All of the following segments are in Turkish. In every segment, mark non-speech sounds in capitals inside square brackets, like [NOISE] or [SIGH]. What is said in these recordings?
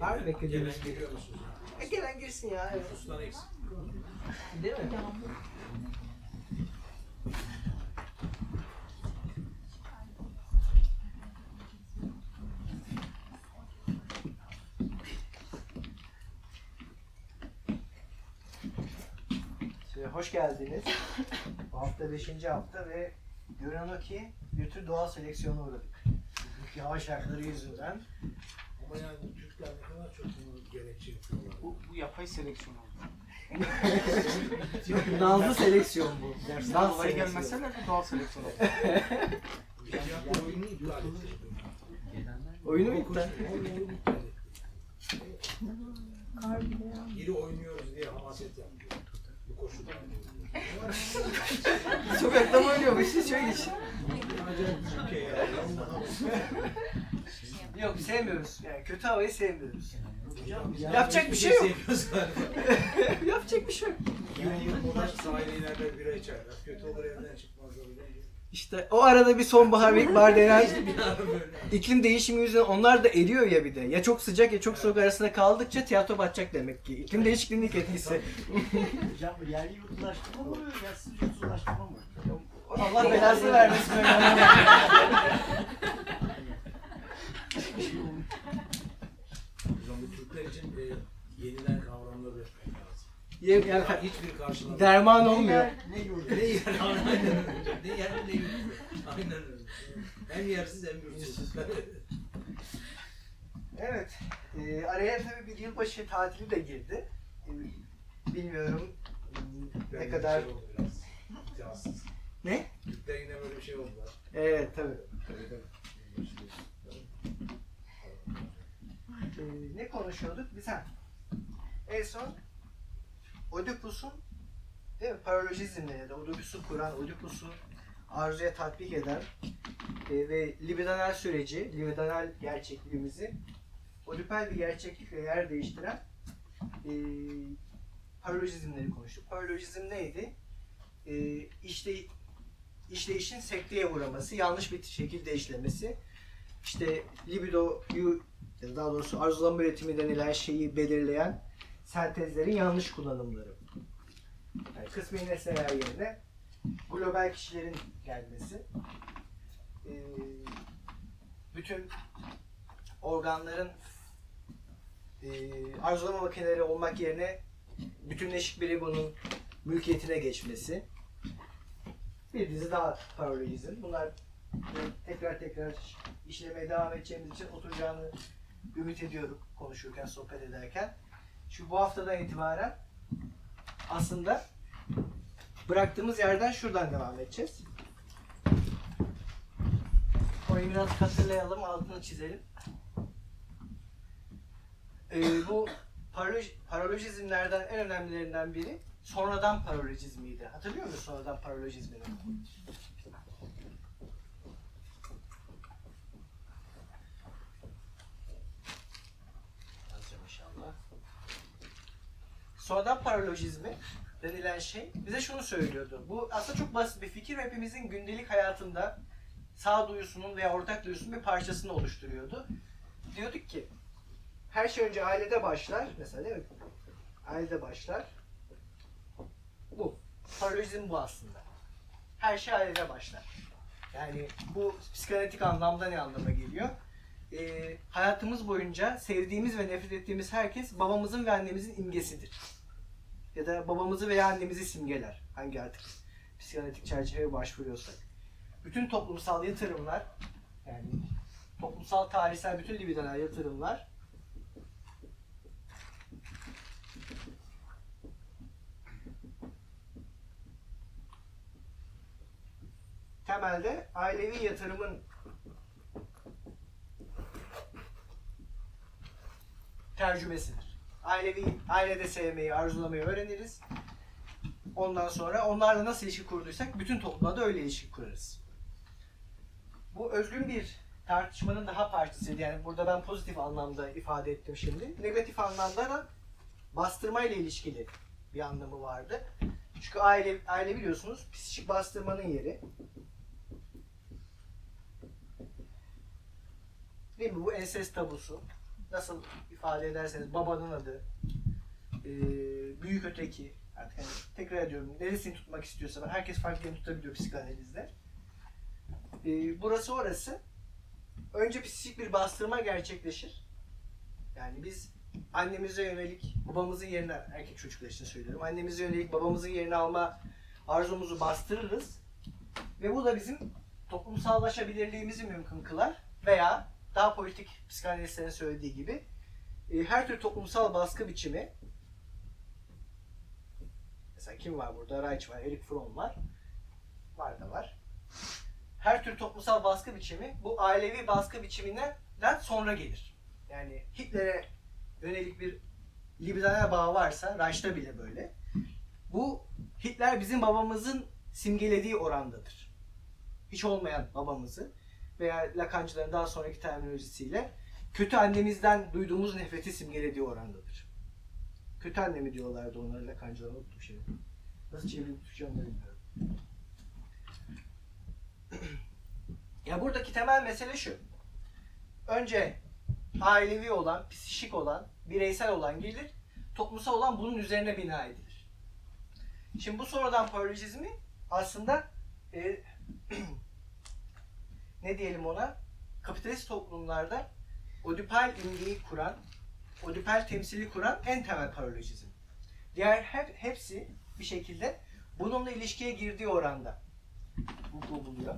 Var mı beklediğiniz geliyor musunuz? E, gelen girsin ya. Evet. Sustan eksik. Değil mi? Şimdi hoş geldiniz. Bu hafta 5. hafta ve görünen o ki bir tür doğal seleksiyona uğradık. Hava şartları yüzünden. Ama yani Türkler ne kadar çok bunu gerekçe yapıyorlar. Bu, bu yapay seleksiyon oldu. [LAUGHS] Nazlı seleksiyon bu. Dersten dolayı gelmeseler de doğal seleksiyon oldu. [LAUGHS] Ya oyunu iptal etti. Oyunu mu iptal? Oyunu iptal etti. Biri oynuyoruz diye hamaset yapıyor. Bu koşulda. Sokakta mı oynuyormuş? Siz şöyle için. Acayip bir ülke ya. Yok sevmiyoruz. Yani kötü havayı sevmiyoruz. Hocam, Yapacak bir şey yok. Galiba. [LAUGHS] Yapacak bir şey yok. Yani onlar sahile inerler bira içerler. Kötü olur evden çıkmazlar. öyle. İşte o arada bir sonbahar denen [LAUGHS] Bir daha böyle. iklim değişimi yüzünden onlar da eriyor ya bir de. Ya çok sıcak ya çok soğuk arasında kaldıkça tiyatro batacak demek ki. İklim değişikliğinin ilk etkisi. Hocam yerli yurtlaştırma mı, yersiz yurtsuzlaştırma mı? Allah belasını vermesin. [LAUGHS] Hocam bu Türkler için e, yenilen kavramları üretmek lazım. Yani yani hiçbir karşılığı derman olmuyor. Ne yurdu? Ne yer, aynen öyle. Ne yer ne yurt. Aynen öyle. Hem yersiz hem yurtsuz. Evet. Ee, araya tabii bir yılbaşı tatili de girdi. Ee, bilmiyorum ne kadar... şey oldu biraz. Ne? Türkler yine böyle bir şey oldular. Evet tabii. Tabii tabii. Ee, ne konuşuyorduk? Biz ha. En son Oedipus'un değil mi? Paralojizmle ya da Oedipus'u kuran, Oedipus'u arzuya tatbik eden e, ve libidinal süreci, libidinal gerçekliğimizi Oedipal bir gerçeklikle yer değiştiren e, paralojizmleri konuştuk. Paralojizm neydi? E, işte işleyişin sekteye uğraması, yanlış bir şekilde işlemesi, işte libidoyu daha doğrusu arzulama üretimi denilen şeyi belirleyen sentezlerin yanlış kullanımları. Yani kısmi nesneler yerine global kişilerin gelmesi. Ee, bütün organların e, arzulama makineleri olmak yerine bütünleşik bir egonun mülkiyetine geçmesi. Bir dizi daha paralelizm. Bunlar tekrar tekrar işlemeye devam edeceğimiz için oturacağını ümit ediyorum konuşurken, sohbet ederken. Şu bu haftadan itibaren aslında bıraktığımız yerden şuradan devam edeceğiz. Orayı biraz hatırlayalım, altını çizelim. Ee, bu paraloj- paralojizmlerden en önemlilerinden biri sonradan paralojizmiydi. Hatırlıyor musun sonradan paralojizmini? Sonradan paralojizmi denilen şey bize şunu söylüyordu. Bu aslında çok basit bir fikir hepimizin gündelik hayatında sağduyusunun veya ortak duyusunun bir parçasını oluşturuyordu. Diyorduk ki her şey önce ailede başlar mesela değil mi? Ailede başlar. Bu. Paralojizm bu aslında. Her şey ailede başlar. Yani bu psikanalitik anlamda ne anlama geliyor? Ee, hayatımız boyunca sevdiğimiz ve nefret ettiğimiz herkes babamızın ve annemizin imgesidir. Ya da babamızı veya annemizi simgeler. Hangi artık psikanalitik çerçeveye başvuruyorsak. Bütün toplumsal yatırımlar, yani toplumsal tarihsel bütün libidinal yatırımlar temelde ailevi yatırımın tercümesidir. Ailevi, ailede sevmeyi, arzulamayı öğreniriz. Ondan sonra onlarla nasıl ilişki kurduysak bütün toplumda da öyle ilişki kurarız. Bu özgün bir tartışmanın daha parçasıydı. Yani burada ben pozitif anlamda ifade ettim şimdi. Negatif anlamda da bastırma ile ilişkili bir anlamı vardı. Çünkü aile, aile biliyorsunuz psikik bastırmanın yeri. Değil mi? Bu ensest tabusu. Nasıl ifade ederseniz babanın adı, e, büyük öteki, artık hani tekrar ediyorum neresini tutmak istiyorsa herkes farklı yerini tutabiliyor psikanalizde. E, burası orası. Önce psikik bir bastırma gerçekleşir. Yani biz annemize yönelik babamızın yerine erkek çocuklar için söylüyorum. Annemize yönelik babamızın yerini alma arzumuzu bastırırız. Ve bu da bizim toplumsallaşabilirliğimizi mümkün kılar. Veya daha politik psikanalistlerin söylediği gibi e, her tür toplumsal baskı biçimi mesela kim var burada? Reich var, Erich Fromm var. Var da var. Her tür toplumsal baskı biçimi bu ailevi baskı biçiminden sonra gelir. Yani Hitler'e yönelik bir liberal bağ varsa, Reich'ta bile böyle. Bu Hitler bizim babamızın simgelediği orandadır. Hiç olmayan babamızı veya Lakancıların daha sonraki terminolojisiyle kötü annemizden duyduğumuz nefreti simgelediği orandadır. Kötü anne mi diyorlardı onlara Lakancılar unuttum şimdi. Nasıl çevirip tutacağım da bilmiyorum. [CLEARS THROAT] Ya buradaki temel mesele şu. Önce ailevi olan, psişik olan, bireysel olan gelir, toplumsal olan bunun üzerine bina edilir. Şimdi bu sonradan paralojizmi aslında e, [CLEARS THROAT] ne diyelim ona kapitalist toplumlarda odipal imgeyi kuran, odipal temsili kuran en temel paralojizm. Diğer hep, hepsi bir şekilde bununla ilişkiye girdiği oranda vuku buluyor.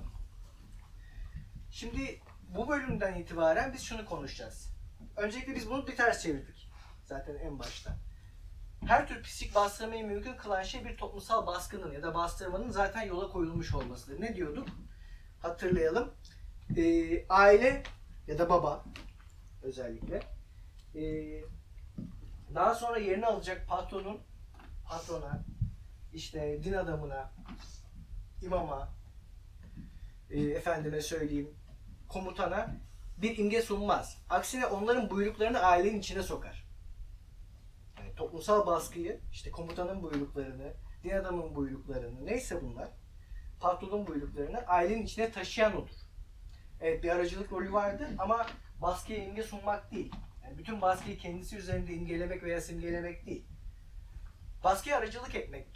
Şimdi bu bölümden itibaren biz şunu konuşacağız. Öncelikle biz bunu bir ters çevirdik. Zaten en başta. Her tür psik bastırmayı mümkün kılan şey bir toplumsal baskının ya da bastırmanın zaten yola koyulmuş olmasıdır. Ne diyorduk? Hatırlayalım. Ee, aile ya da baba özellikle ee, daha sonra yerini alacak patronun patrona işte din adamına imama e, efendime söyleyeyim komutana bir imge sunmaz. Aksine onların buyruklarını ailenin içine sokar. Yani toplumsal baskıyı, işte komutanın buyruklarını, din adamın buyruklarını, neyse bunlar, patronun buyruklarını ailenin içine taşıyan odur. Evet bir aracılık rolü vardı ama baskıya imge sunmak değil. Yani bütün baskıyı kendisi üzerinde imgelemek veya simgelemek değil. Baskıya aracılık etmek,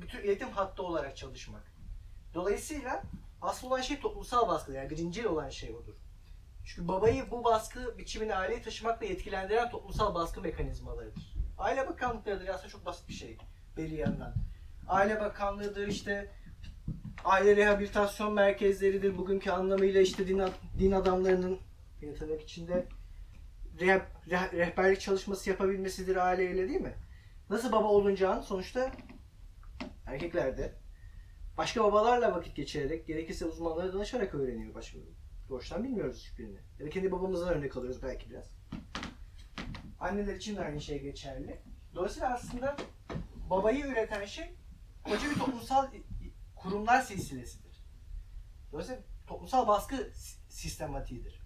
bütün iletim hattı olarak çalışmak. Dolayısıyla asıl olan şey toplumsal baskı. Yani birinci olan şey odur. Çünkü babayı bu baskı biçimini aileye taşımakla yetkilendiren toplumsal baskı mekanizmalarıdır. Aile bakanlıklarıdır aslında çok basit bir şey belli yandan. Aile bakanlığıdır işte aile rehabilitasyon merkezleridir bugünkü anlamıyla işte din, din adamlarının yine tırnak içinde reh, reh- rehberlik çalışması yapabilmesidir aileyle değil mi? Nasıl baba olunacağını sonuçta erkeklerde başka babalarla vakit geçirerek gerekirse uzmanlara danışarak öğreniyor başka Doğuştan bilmiyoruz hiçbirini. Ya da kendi babamızdan örnek alıyoruz belki biraz. Anneler için de aynı şey geçerli. Dolayısıyla aslında babayı üreten şey koca bir toplumsal kurumlar silsilesidir. Dolayısıyla toplumsal baskı sistematiğidir.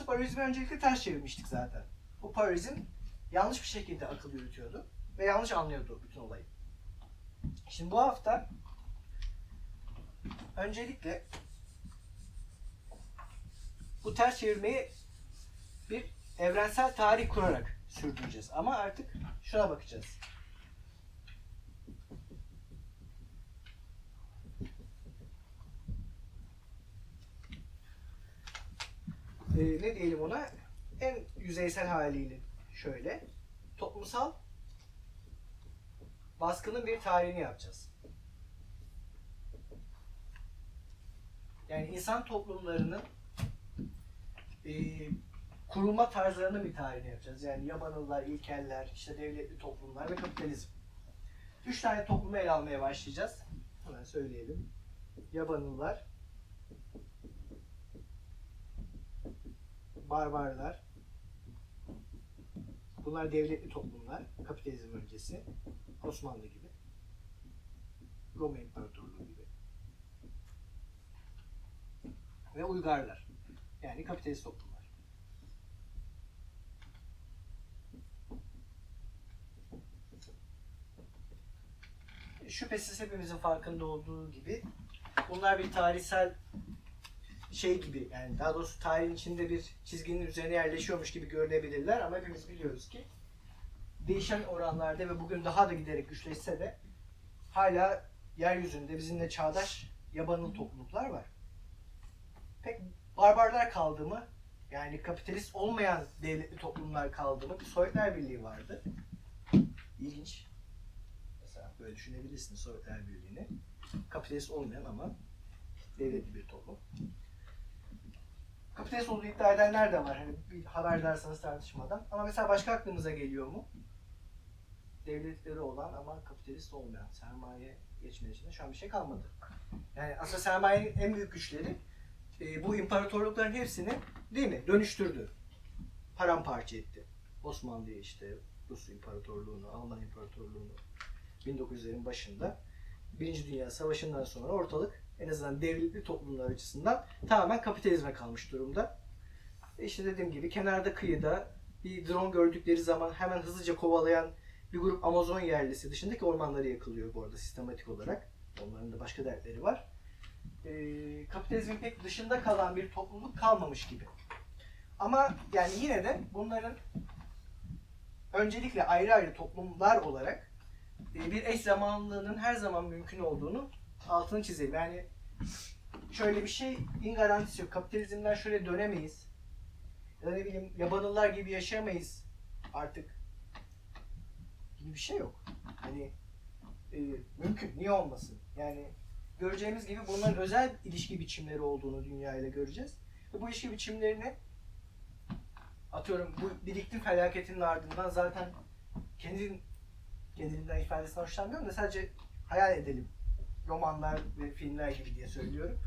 Bu paralizmi öncelikle ters çevirmiştik zaten. Bu paralizm yanlış bir şekilde akıl yürütüyordu ve yanlış anlıyordu bütün olayı. Şimdi bu hafta öncelikle bu ters çevirmeyi bir evrensel tarih kurarak sürdüreceğiz. Ama artık şuna bakacağız. Ee, ne diyelim ona? En yüzeysel haliyle şöyle. Toplumsal baskının bir tarihini yapacağız. Yani insan toplumlarının e, kurulma tarzlarının bir tarihini yapacağız. Yani yabanıllar, ilkeller, işte devletli toplumlar ve kapitalizm. Üç tane toplumu ele almaya başlayacağız. Hemen söyleyelim. Yabanıllar, barbarlar, bunlar devletli toplumlar, kapitalizm öncesi, Osmanlı gibi, Roma İmparatorluğu gibi ve uygarlar. Yani kapitalist toplumlar. Şüphesiz hepimizin farkında olduğu gibi bunlar bir tarihsel şey gibi yani daha doğrusu tarihin içinde bir çizginin üzerine yerleşiyormuş gibi görünebilirler ama hepimiz biliyoruz ki değişen oranlarda ve bugün daha da giderek güçleşse de hala yeryüzünde bizimle çağdaş yabanıl topluluklar var. Pek barbarlar kaldı mı? Yani kapitalist olmayan devletli toplumlar kaldı mı? Bir Sovyetler Birliği vardı. İlginç. Mesela böyle düşünebilirsiniz Sovyetler Birliği'ni. Kapitalist olmayan ama devletli bir toplum. Kapitalist olduğu iddia edenler de var. Hani bir haberdarsanız tartışmadan. Ama mesela başka aklınıza geliyor mu? Devletleri olan ama kapitalist olmayan sermaye geçmesinde şu an bir şey kalmadı. Yani aslında sermayenin en büyük güçleri e, bu imparatorlukların hepsini değil mi dönüştürdü. Paramparça etti. Osmanlı'yı işte Rus İmparatorluğunu, Alman İmparatorluğunu 1900'lerin başında Birinci Dünya Savaşı'ndan sonra ortalık en azından devletli toplumlar açısından tamamen kapitalizme kalmış durumda. İşte dediğim gibi kenarda kıyıda bir drone gördükleri zaman hemen hızlıca kovalayan bir grup Amazon yerlisi dışındaki ormanları yakılıyor bu arada sistematik olarak. Onların da başka dertleri var. E, kapitalizmin pek dışında kalan bir topluluk kalmamış gibi. Ama yani yine de bunların öncelikle ayrı ayrı toplumlar olarak e, bir eş zamanlılığının her zaman mümkün olduğunu altını çizelim. Yani şöyle bir şeyin garantisi yok. Kapitalizmden şöyle dönemeyiz. Ya ne bileyim yabanıllar gibi yaşayamayız artık gibi bir şey yok. Hani e, mümkün. Niye olmasın? Yani göreceğimiz gibi bunların özel ilişki biçimleri olduğunu dünya ile göreceğiz. Ve bu ilişki biçimlerini atıyorum bu biriktim felaketinin ardından zaten kendin kendiliğinden ifadesinden hoşlanmıyorum da sadece hayal edelim. Romanlar ve filmler gibi diye söylüyorum.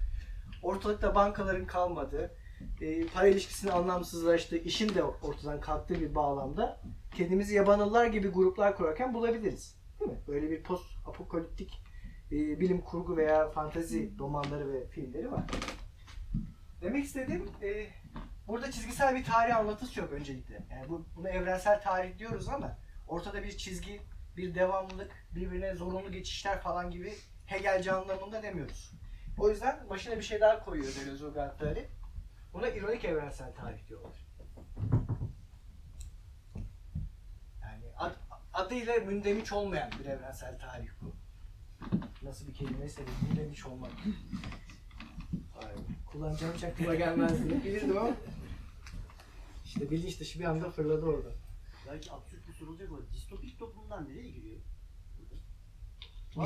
Ortalıkta bankaların kalmadığı, e, para ilişkisinin anlamsızlaştığı, işin de ortadan kalktığı bir bağlamda kendimizi yabanıllar gibi gruplar kurarken bulabiliriz. Değil mi? Böyle bir post apokaliptik e, bilim kurgu veya fantazi romanları ve filmleri var. Demek istediğim e, burada çizgisel bir tarih anlatısı yok öncelikle. Yani bu, buna evrensel tarih diyoruz ama ortada bir çizgi, bir devamlılık, birbirine zorunlu geçişler falan gibi Hegelci anlamında demiyoruz. O yüzden başına bir şey daha koyuyor Deleuze ve Guattari. Buna ironik evrensel tarih diyorlar. Yani ad, adıyla mündemiş olmayan bir evrensel tarih bu. Nasıl bir kelimeyse de mündemiş olmak. Ay, kullanacağım hiç aklıma gelmez diye bilirdim ama işte bilinç dışı bir anda fırladı orada. Belki absürt bir soru olacak ama distopik toplumlar nereye giriyor?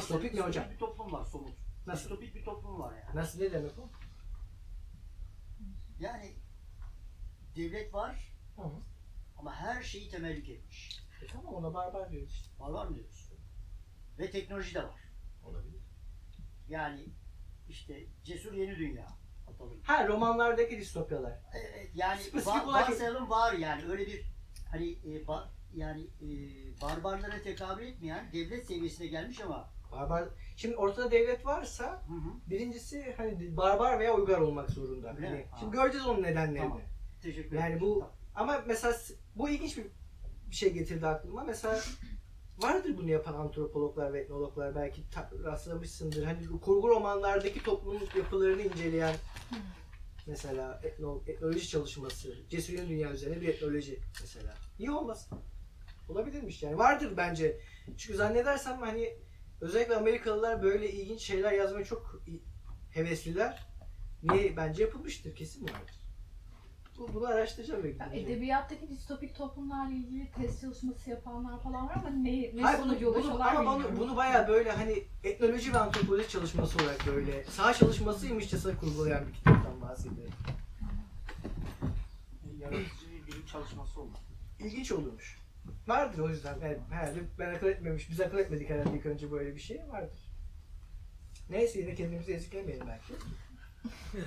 Distopik ne hocam? bir toplum var somut. Nasıl? Distopik bir toplum var yani. Nasıl ne demek o? Yani devlet var Hı hı. ama her şeyi temellik etmiş. E tamam ona barbar diyoruz işte. Var var mı diyoruz? Ve teknoloji de var. Olabilir. Yani işte cesur yeni dünya atalım. Ha romanlardaki distopyalar. Evet yani Spesifik va- olarak- varsayalım var yani öyle bir hani e, ba- yani e, barbarlara tekabül etmeyen devlet seviyesine gelmiş ama Barbar. Şimdi ortada devlet varsa hı hı, birincisi hani barbar veya uygar olmak zorunda. Öyle Hani mi? Ha. şimdi göreceğiz onun nedenlerini. Tamam. teşekkür Yani ederim. bu ama mesela s- bu ilginç bir bir şey getirdi aklıma. Mesela vardır bunu yapan antropologlar ve etnologlar belki ta- rastlamışsındır. Hani bu kurgu romanlardaki toplum yapılarını inceleyen mesela etno, etnoloji çalışması, Cesur'un dünya üzerine bir etnoloji mesela. Niye olmasın? Olabilirmiş yani. Vardır bence. Çünkü zannedersem hani özellikle Amerikalılar böyle ilginç şeyler yazmaya çok hevesliler. Niye? Bence yapılmıştır. Kesin vardır. Bu, bunu araştıracağım belki. Ya edebiyattaki distopik toplumlarla ilgili test çalışması yapanlar falan var ama ne, ne Hayır bunu, sonucu ulaşıyorlar ama bilmiyorum. bunu, bunu bayağı böyle hani etnoloji ve antropoloji çalışması olarak böyle sağ çalışmasıymışçasına kurgulayan bir kitaptan bahsediyorum. Yaratıcı bir bilim çalışması oldu. İlginç olurmuş. Vardır o yüzden. Herhalde ben akıl etmemiş, biz akıl etmedik herhalde ilk önce böyle bir şey vardır. Neyse yine kendimizi eziklemeyelim belki. [LAUGHS]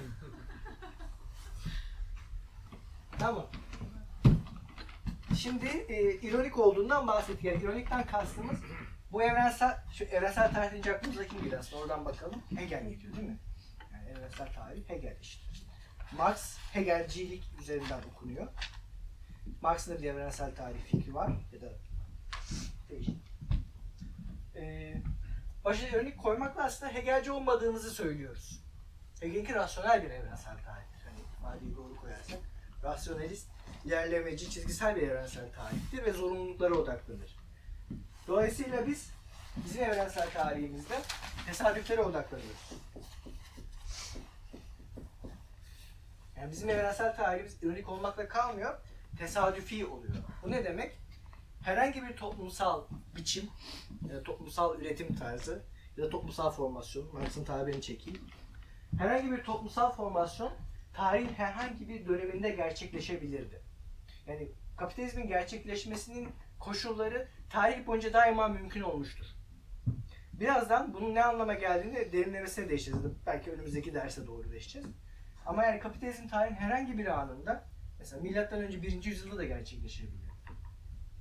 tamam. Şimdi e, ironik olduğundan bahsettik. Yani ironikten kastımız bu evrensel, şu evrensel tarih deyince aklımıza kim geliyor aslında oradan bakalım. Hegel geliyor değil mi? Yani evrensel tarih Hegel işte. Marx Hegelcilik üzerinden okunuyor. Marx'ın da bir evrensel tarih fikri var ya da değişik. Ee, örnek koymakla aslında Hegelci olmadığımızı söylüyoruz. Hegel'inki rasyonel bir evrensel tarihtir. Hani ifadeyi doğru koyarsak. Rasyonelist, ilerlemeci, çizgisel bir evrensel tarihtir ve zorunluluklara odaklanır. Dolayısıyla biz bizim evrensel tarihimizde tesadüflere odaklanıyoruz. Yani bizim evrensel tarihimiz ironik olmakla kalmıyor, tesadüfi oluyor. Bu ne demek? Herhangi bir toplumsal biçim, da toplumsal üretim tarzı ya da toplumsal formasyon, Marx'ın tabirini çekeyim. Herhangi bir toplumsal formasyon tarihin herhangi bir döneminde gerçekleşebilirdi. Yani kapitalizmin gerçekleşmesinin koşulları tarih boyunca daima mümkün olmuştur. Birazdan bunun ne anlama geldiğini derinlemesine değişeceğiz. Belki önümüzdeki derse doğru değişeceğiz. Ama yani kapitalizm tarihin herhangi bir anında mesela milattan önce 1. yüzyılda da gerçekleşebilir.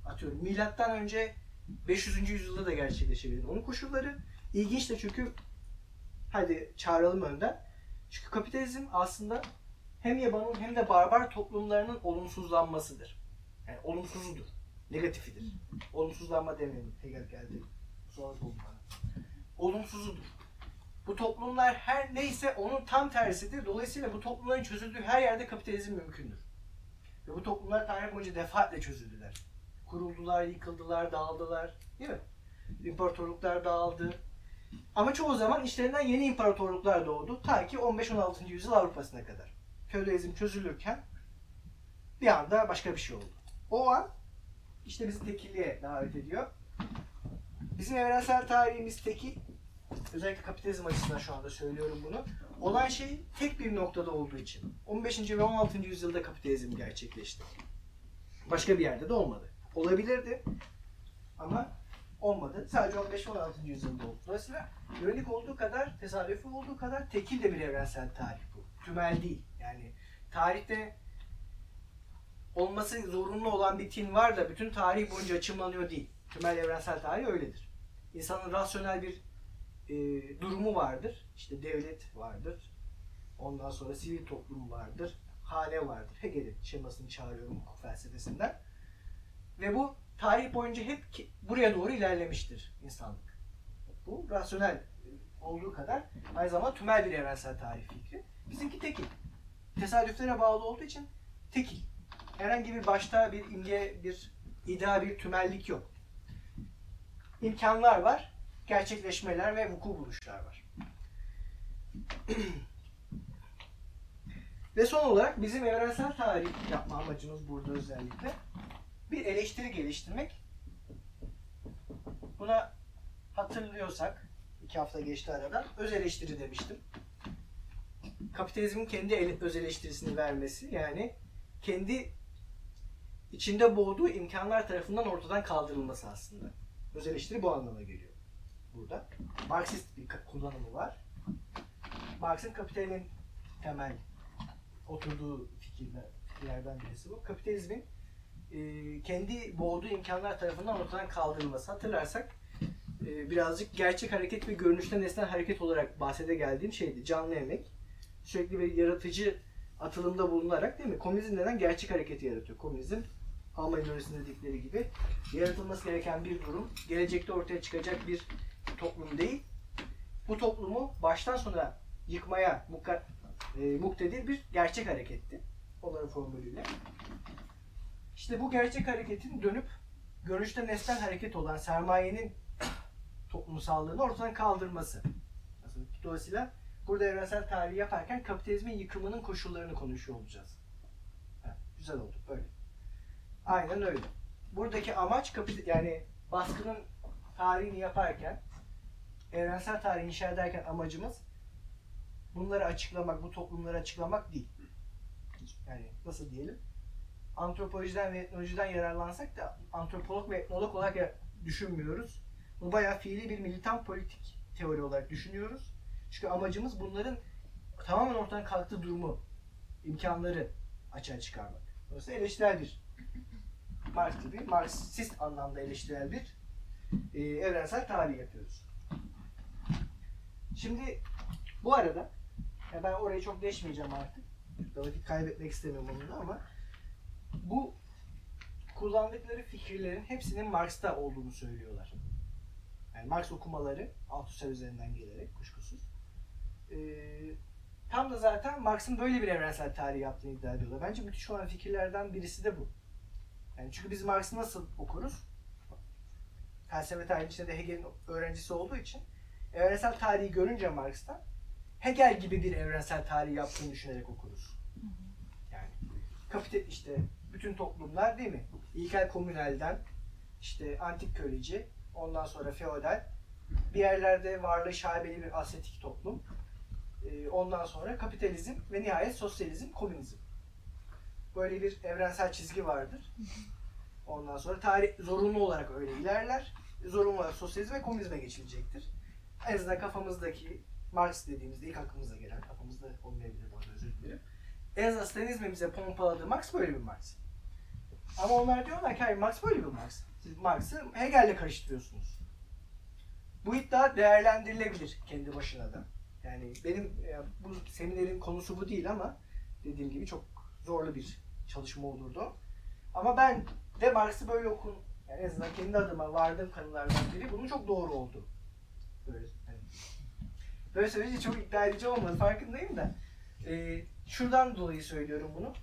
Atıyorum milattan önce 500. yüzyılda da gerçekleşebilir. Onun koşulları ilginç de çünkü hadi çağıralım önden. Çünkü kapitalizm aslında hem yabanın hem de barbar toplumlarının olumsuzlanmasıdır. Yani olumsuzudur. Negatifidir. Olumsuzlanma demeyelim. Hegel geldi. Sonra bana. Olumsuzudur. Bu toplumlar her neyse onun tam tersidir. Dolayısıyla bu toplumların çözüldüğü her yerde kapitalizm mümkündür. Ve bu toplumlar tarih boyunca defaatle çözüldüler. Kuruldular, yıkıldılar, dağıldılar. Değil mi? İmparatorluklar dağıldı. Ama çoğu zaman işlerinden yeni imparatorluklar doğdu. Ta ki 15-16. yüzyıl Avrupa'sına kadar. Feodalizm çözülürken bir anda başka bir şey oldu. O an işte bizi tekilliğe davet ediyor. Bizim evrensel tarihimiz tekil. Özellikle kapitalizm açısından şu anda söylüyorum bunu. Olan şey tek bir noktada olduğu için. 15. ve 16. yüzyılda kapitalizm gerçekleşti. Başka bir yerde de olmadı. Olabilirdi ama olmadı. Sadece 15-16. yüzyılda oldu. Dolayısıyla ironik olduğu kadar, tesadüfi olduğu kadar tekil de bir evrensel tarih bu. Tümel değil. Yani tarihte olması zorunlu olan bir tin var da bütün tarih boyunca açımlanıyor değil. Tümel evrensel tarih öyledir. İnsanın rasyonel bir e, durumu vardır. İşte devlet vardır. Ondan sonra sivil toplum vardır. Hane vardır. Hegel'in şemasını çağırıyorum hukuk felsefesinden. Ve bu tarih boyunca hep ki- buraya doğru ilerlemiştir insanlık. Bu rasyonel olduğu kadar aynı zamanda tümel bir evrensel tarih fikri. Bizimki tekil. Tesadüflere bağlı olduğu için tekil. Herhangi bir başta bir imge, bir iddia, bir tümellik yok. İmkanlar var, gerçekleşmeler ve vuku buluşlar var. [CLEARS THROAT] ve son olarak bizim evrensel tarih yapma amacımız burada özellikle bir eleştiri geliştirmek. Buna hatırlıyorsak, iki hafta geçti aradan, öz eleştiri demiştim. Kapitalizmin kendi öz eleştirisini vermesi, yani kendi içinde boğduğu imkanlar tarafından ortadan kaldırılması aslında. Öz eleştiri bu anlama geliyor burada. Marksist bir kullanımı var. Marx'ın kapitalin temel oturduğu fikirler, fikirlerden birisi bu. Kapitalizmin e, kendi boğduğu imkanlar tarafından ortadan kaldırılması. Hatırlarsak e, birazcık gerçek hareket ve görünüşten nesnel hareket olarak bahsede geldiğim şeydi. Canlı emek. Sürekli bir yaratıcı atılımda bulunarak değil mi? Komünizm neden gerçek hareketi yaratıyor? Komünizm Alman ideolojisinde dedikleri gibi yaratılması gereken bir durum, gelecekte ortaya çıkacak bir toplum değil. Bu toplumu baştan sona yıkmaya e, muktedir bir gerçek hareketti. Onların formülüyle. İşte bu gerçek hareketin dönüp görünüşte nesnel hareket olan sermayenin toplumsallığını ortadan kaldırması. Dolayısıyla burada evrensel tarihi yaparken kapitalizmin yıkımının koşullarını konuşuyor olacağız. Ha, güzel oldu böyle. Aynen öyle. Buradaki amaç kapit yani baskının tarihini yaparken evrensel tarihi inşa ederken amacımız bunları açıklamak, bu toplumları açıklamak değil. Yani nasıl diyelim? Antropolojiden ve etnolojiden yararlansak da antropolog ve etnolog olarak düşünmüyoruz. Bu bayağı fiili bir militan politik teori olarak düşünüyoruz. Çünkü amacımız bunların tamamen ortadan kalktığı durumu, imkanları açığa çıkarmak. Dolayısıyla eleştirel bir Marx gibi, Marksist anlamda eleştirel bir e, evrensel tarih yapıyoruz. Şimdi bu arada ya ben orayı çok değişmeyeceğim artık. Vakit kaybetmek istemiyorum onunla ama bu kullandıkları fikirlerin hepsinin Marx'ta olduğunu söylüyorlar. Yani Marx okumaları Althusser üzerinden gelerek kuşkusuz. Ee, tam da zaten Marx'ın böyle bir evrensel tarih yaptığını iddia ediyorlar. Bence müthiş olan fikirlerden birisi de bu. Yani çünkü biz Marx'ı nasıl okuruz? Felsefe tarihi içinde de Hegel'in öğrencisi olduğu için evrensel tarihi görünce Marx'tan Hegel gibi bir evrensel tarih yaptığını düşünerek okuruz. Yani kapital işte bütün toplumlar değil mi? İlkel komünelden işte antik köleci, ondan sonra feodal, bir yerlerde varlığı şaibeli bir asyetik toplum, ee, ondan sonra kapitalizm ve nihayet sosyalizm, komünizm. Böyle bir evrensel çizgi vardır. Ondan sonra tarih zorunlu olarak öyle ilerler. Zorunlu olarak sosyalizm ve komünizme geçilecektir. En azından kafamızdaki Marx dediğimizde ilk aklımıza gelen, kafamızda olmayabilir bu arada özür dilerim. En azından Stalinizmin bize pompaladığı Marx böyle bir Marx. Ama onlar diyorlar ki hayır Marx böyle bir Marx. Siz Marx'ı Hegel'le karıştırıyorsunuz. Bu iddia değerlendirilebilir kendi başına da. Yani benim e, bu seminerin konusu bu değil ama dediğim gibi çok zorlu bir çalışma olurdu. Ama ben de Marx'ı böyle okun, yani en azından kendi adıma vardığım kanılardan biri bunun çok doğru oldu. Böyle. Böyle söyleyince çok iddia edici olmadı farkındayım da. E, şuradan dolayı söylüyorum bunu.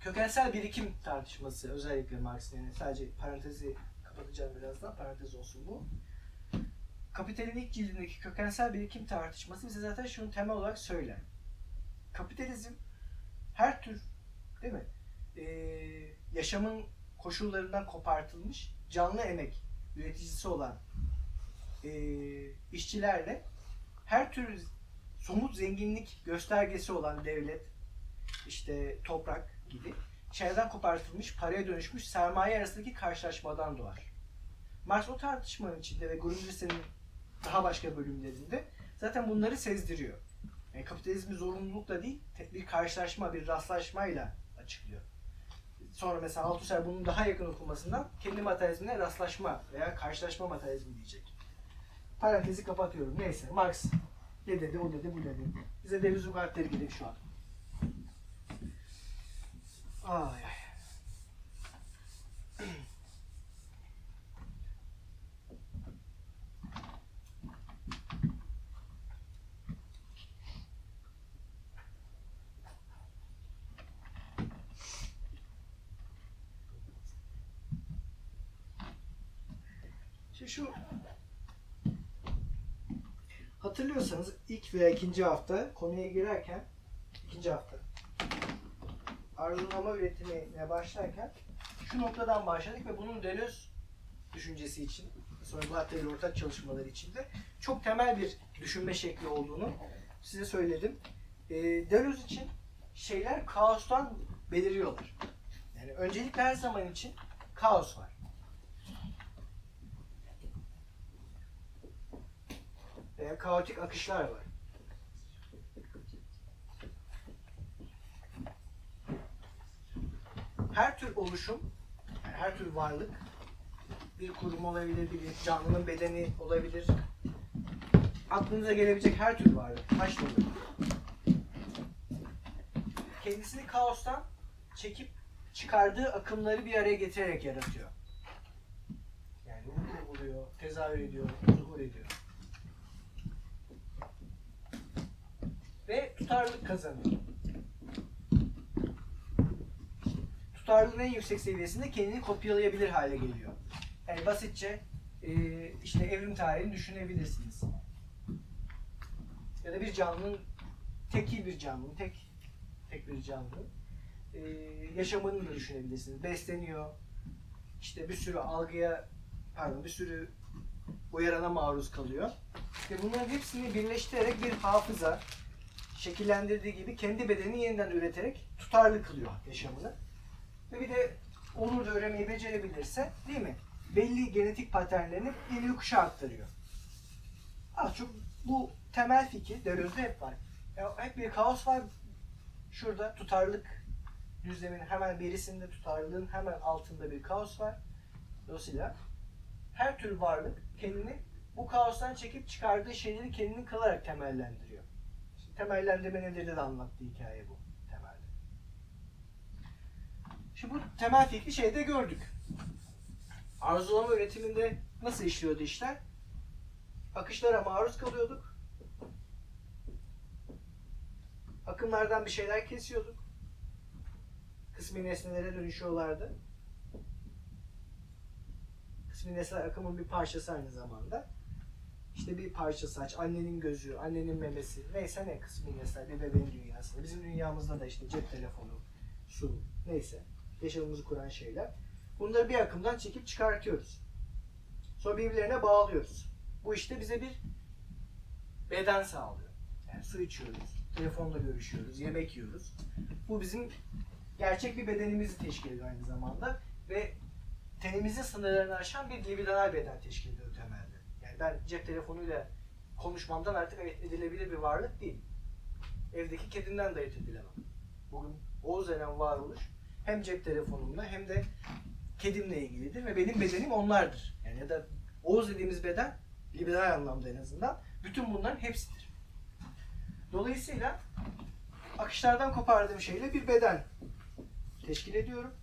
Kökensel birikim tartışması özellikle Marx'ın yani sadece parantezi kapatacağım birazdan parantez olsun bu. Kapitalin ilk cildindeki kökensel birikim tartışması bize zaten şunu temel olarak söyler. Kapitalizm her tür değil mi? Ee, yaşamın koşullarından kopartılmış canlı emek üreticisi olan ee, işçilerle her tür somut zenginlik göstergesi olan devlet, işte toprak gibi şeylerden kopartılmış, paraya dönüşmüş sermaye arasındaki karşılaşmadan doğar. Marx o tartışmanın içinde ve Grundrisse'nin daha başka bölümlerinde zaten bunları sezdiriyor. Yani kapitalizmi zorunlulukla değil, bir karşılaşma, bir rastlaşmayla açıklıyor. Sonra mesela Althusser bunun daha yakın okumasından kendi materyalizmine rastlaşma veya karşılaşma materyalizmi diyecek. Parantezi kapatıyorum. Neyse Marx ne dedi, o dedi, bu dedi. Bize Deviz Ugartleri gerek şu an. Ay ay. Şimdi şu hatırlıyorsanız ilk veya ikinci hafta konuya girerken ikinci hafta arzulama üretimine başlarken şu noktadan başladık ve bunun Deleuze düşüncesi için sonra Guattari ortak çalışmaları içinde çok temel bir düşünme şekli olduğunu size söyledim. E, Deleuze için şeyler kaostan beliriyorlar. Yani öncelikle her zaman için kaos var. Veya kaotik akışlar var. her tür oluşum, her tür varlık bir kurum olabilir, bir canlının bedeni olabilir. Aklınıza gelebilecek her tür varlık, taş. Kendisini kaostan çekip çıkardığı akımları bir araya getirerek yaratıyor. Yani vuku buluyor, tezahür ediyor, zuhur ediyor. Ve tutarlılık kazanıyor. tutarlılığın en yüksek seviyesinde kendini kopyalayabilir hale geliyor. Yani basitçe e, işte evrim tarihini düşünebilirsiniz. Ya da bir canlının tekil bir canlının, tek tek bir canlının e, yaşamını da düşünebilirsiniz. Besleniyor, işte bir sürü algıya, pardon bir sürü uyarana maruz kalıyor. Ve bunların hepsini birleştirerek bir hafıza şekillendirdiği gibi kendi bedenini yeniden üreterek tutarlı kılıyor yaşamını. Ve bir de onu da öğrenmeyi becerebilirse değil mi? Belli genetik paternlerini yeni kuşağa aktarıyor. Az çok bu temel fikir Deleuze'de hep var. Ya hep bir kaos var. Şurada tutarlılık düzlemin hemen berisinde tutarlılığın hemen altında bir kaos var. Dolayısıyla her tür varlık kendini bu kaostan çekip çıkardığı şeyleri kendini kılarak temellendiriyor. Temellendirme nedir de anlattığı hikaye bu temelde. Şimdi bu temel fikri şeyde gördük. Arzulama üretiminde nasıl işliyordu işler? Akışlara maruz kalıyorduk. akımlardan bir şeyler kesiyorduk. Kısmi nesnelere dönüşüyorlardı. Kısmi nesneler akımın bir parçası aynı zamanda. İşte bir parça saç, annenin gözü, annenin memesi, neyse ne kısmi nesneler bir bebeğin dünyasında. Bizim dünyamızda da işte cep telefonu, su, neyse yaşamımızı kuran şeyler. Bunları bir akımdan çekip çıkartıyoruz. Sonra birbirlerine bağlıyoruz. Bu işte bize bir beden sağlıyor. Yani su içiyoruz, telefonla görüşüyoruz, yemek yiyoruz. Bu bizim gerçek bir bedenimizi teşkil ediyor aynı zamanda ve tenimizin sınırlarını aşan bir libidinal beden teşkil ediyor temelde. Ben cep telefonuyla konuşmamdan artık ayırt edilebilir bir varlık değil. Evdeki kedimden de ayırt edilemem. Bugün Oğuz denen varoluş hem cep telefonumla hem de kedimle ilgilidir ve benim bedenim onlardır. Yani ya da Oğuz dediğimiz beden liberal anlamda en azından bütün bunların hepsidir. Dolayısıyla akışlardan kopardığım şeyle bir beden teşkil ediyorum.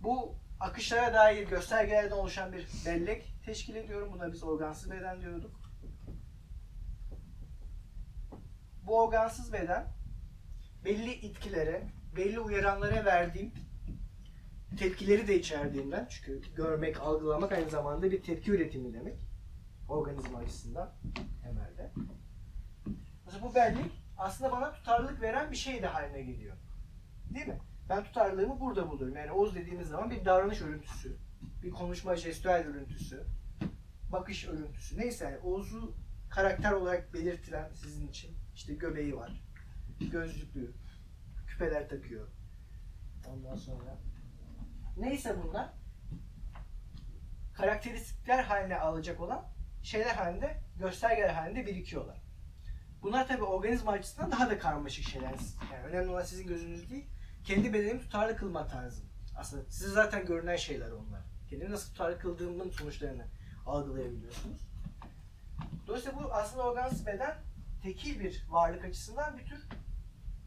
Bu akışlara dair göstergelerden oluşan bir bellek teşkil ediyorum. Buna biz organsız beden diyorduk. Bu organsız beden belli itkilere, belli uyaranlara verdiğim tepkileri de içerdiğinden çünkü görmek, algılamak aynı zamanda bir tepki üretimi demek. Organizma açısından temelde. Mesela bu bellik aslında bana tutarlılık veren bir şey de haline geliyor. Değil mi? Ben tutarlılığımı burada buluyorum. Yani Oğuz dediğimiz zaman bir davranış örüntüsü, bir konuşma jestüel örüntüsü, bakış örüntüsü. Neyse yani Oğuz'u karakter olarak belirtilen sizin için işte göbeği var, gözlüklü, küpeler takıyor. Ondan sonra neyse bunlar karakteristikler haline alacak olan şeyler halinde, göstergeler halinde birikiyorlar. Bunlar tabi organizma açısından daha da karmaşık şeyler. Yani önemli olan sizin gözünüz değil, kendi bedenimi tutarlı kılma tarzım. Aslında size zaten görünen şeyler onlar. Kendimi nasıl tutarlı kıldığımın sonuçlarını algılayabiliyorsunuz. Dolayısıyla bu aslında organsız beden tekil bir varlık açısından bir tür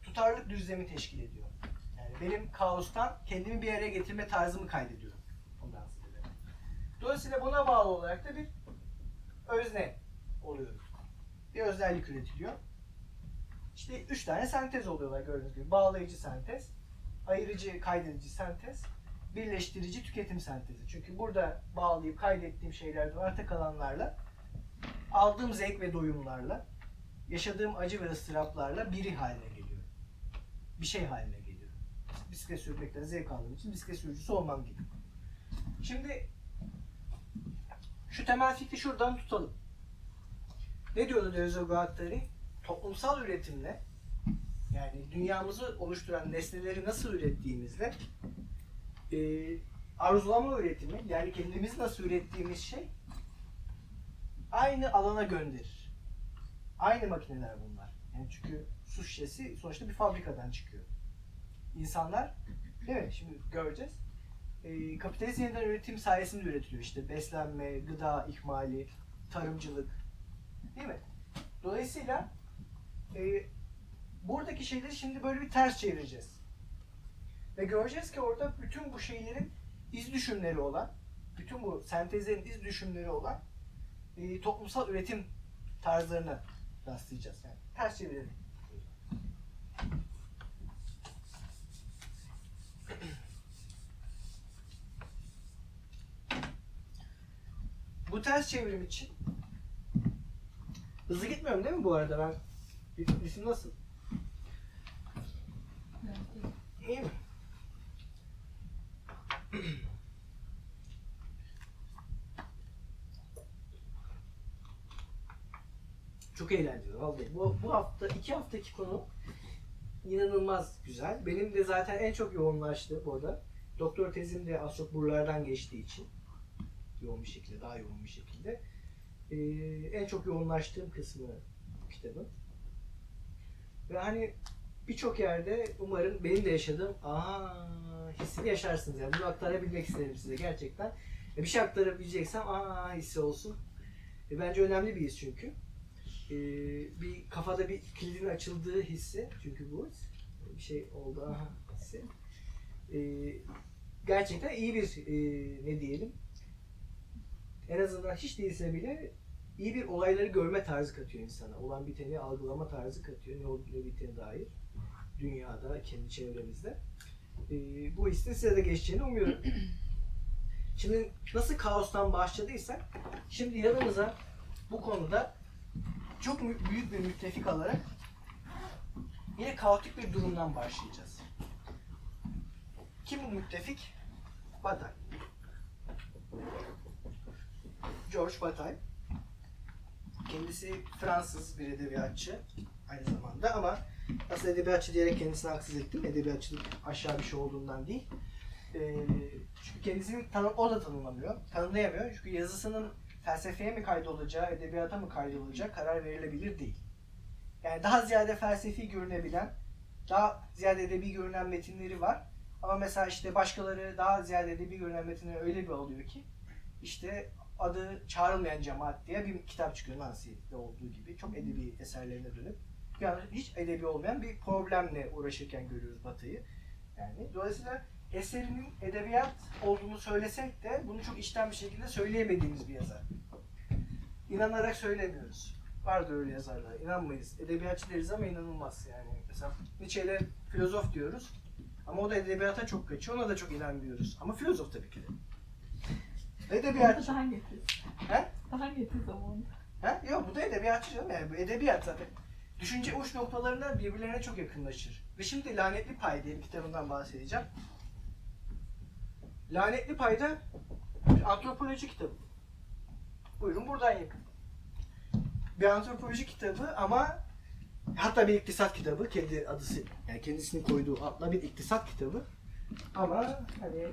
tutarlılık düzlemi teşkil ediyor. Yani benim kaostan kendimi bir yere getirme tarzımı kaydediyorum. Organsız beden. Dolayısıyla buna bağlı olarak da bir özne oluyorum. Bir özellik üretiliyor. İşte üç tane sentez oluyorlar gördüğünüz gibi. Bağlayıcı sentez, ayırıcı kaydedici sentez, birleştirici tüketim sentezi. Çünkü burada bağlayıp kaydettiğim şeylerden arta kalanlarla aldığım zevk ve doyumlarla yaşadığım acı ve ıstıraplarla biri haline geliyor. Bir şey haline geliyor. Bisiklet sürmekten zevk aldığım için bisiklet sürücüsü olmam gibi. Şimdi şu temel fikri şuradan tutalım. Ne diyordu Deleuze Guattari? Toplumsal üretimle yani dünyamızı oluşturan nesneleri nasıl ürettiğimizle e, arzulama üretimi yani kendimizi nasıl ürettiğimiz şey aynı alana gönderir. Aynı makineler bunlar. Yani çünkü su şişesi sonuçta bir fabrikadan çıkıyor. İnsanlar, değil mi? Şimdi göreceğiz. E, kapitalist yeniden üretim sayesinde üretiliyor. İşte beslenme, gıda ihmali, tarımcılık. Değil mi? Dolayısıyla e, buradaki şeyleri şimdi böyle bir ters çevireceğiz. Ve göreceğiz ki orada bütün bu şeylerin iz düşümleri olan, bütün bu sentezlerin iz düşümleri olan e, toplumsal üretim tarzlarına rastlayacağız. Yani ters çevirelim. Bu ters çevrim için hızlı gitmiyorum değil mi bu arada ben? Ritim nasıl? Mi? [CLEARS THROAT] Çok eğlenceli vallahi. Bu, bu hafta, iki haftaki konu inanılmaz güzel. Benim de zaten en çok yoğunlaştı burada. Doktor tezim de az çok buralardan geçtiği için yoğun bir şekilde, daha yoğun bir şekilde. Ee, en çok yoğunlaştığım kısmı bu kitabın. Ve hani birçok yerde umarım benim de yaşadığım aha hissini yaşarsınız. Yani bunu aktarabilmek isterim size gerçekten. E, bir şey aktarabileceksem aa hissi olsun. E, bence önemli bir his çünkü. E, bir kafada bir kilidin açıldığı hissi çünkü bu his. Bir şey oldu aha hissi. E, gerçekten iyi bir e, ne diyelim en azından hiç değilse bile iyi bir olayları görme tarzı katıyor insana. Olan biteni algılama tarzı katıyor. Ne olduğu ne bittiğine dair. Dünyada, kendi çevremizde. Ee, bu hissin size de geçeceğini umuyorum. [CLEARS THROAT] Şimdi nasıl kaostan başladıysak, şimdi yanımıza bu konuda çok büyük bir müttefik alarak yine kaotik bir durumdan başlayacağız. Kim bu müttefik? Bataille. George Bataille. Kendisi Fransız bir edebiyatçı aynı zamanda ama aslında edebiyatçı diyerek kendisine haksız ettim. Edebiyatçılık aşağı bir şey olduğundan değil. Ee, çünkü kendisini tanı o da tanımlamıyor, tanımlayamıyor. Çünkü yazısının felsefeye mi kaydolacağı, edebiyata mı kaydolacağı karar verilebilir değil. Yani daha ziyade felsefi görünebilen, daha ziyade edebi görünen metinleri var. Ama mesela işte başkaları daha ziyade edebi görünen metinleri öyle bir alıyor ki işte adı çağrılmayan cemaat diye bir kitap çıkıyor Nancy'de olduğu gibi. Çok edebi eserlerine dönüp yani hiç edebi olmayan bir problemle uğraşırken görüyoruz Batı'yı. Yani dolayısıyla eserinin edebiyat olduğunu söylesek de bunu çok içten bir şekilde söyleyemediğimiz bir yazar. İnanarak söylemiyoruz. Vardır öyle yazarlar. İnanmayız. Edebiyatçı deriz ama inanılmaz yani. Mesela Nietzsche'yle filozof diyoruz. Ama o da edebiyata çok kaçıyor. Ona da çok inanmıyoruz. Ama filozof tabii ki de. Edebiyatçı. Daha hangisi? He? Daha hangisi zaman? Ha? Yok bu da edebiyatçı canım yani bu edebiyat zaten. Düşünce uç noktalarında birbirlerine çok yakınlaşır. Ve şimdi Lanetli Pay diye bir kitabından bahsedeceğim. Lanetli Pay'da bir antropoloji kitabı. Buyurun buradan yakın. Bir antropoloji kitabı ama hatta bir iktisat kitabı kendi adısı yani kendisinin koyduğu adla bir iktisat kitabı. Ama hani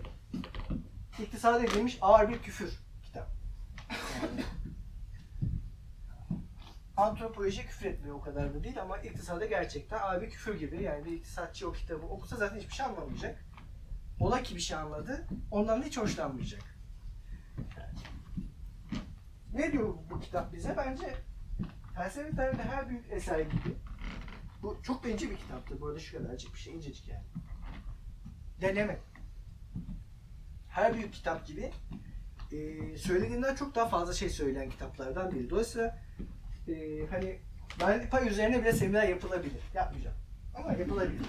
iktisada edilmiş ağır bir küfür kitap. [LAUGHS] antropoloji küfür etmiyor o kadar da değil ama iktisada gerçekten abi küfür gibi yani bir iktisatçı o kitabı okusa zaten hiçbir şey anlamayacak. Ola ki bir şey anladı, ondan da hiç hoşlanmayacak. Ne diyor bu kitap bize? Bence felsefe tarihinde her büyük eser gibi. Bu çok ince bir kitaptır. Bu arada şu kadarcık bir şey, incecik yani. Deneme. Her büyük kitap gibi e, söylediğinden çok daha fazla şey söyleyen kitaplardan biri. Dolayısıyla e, hani pay üzerine bile seminer yapılabilir. Yapmayacağım. Ama yapılabilir.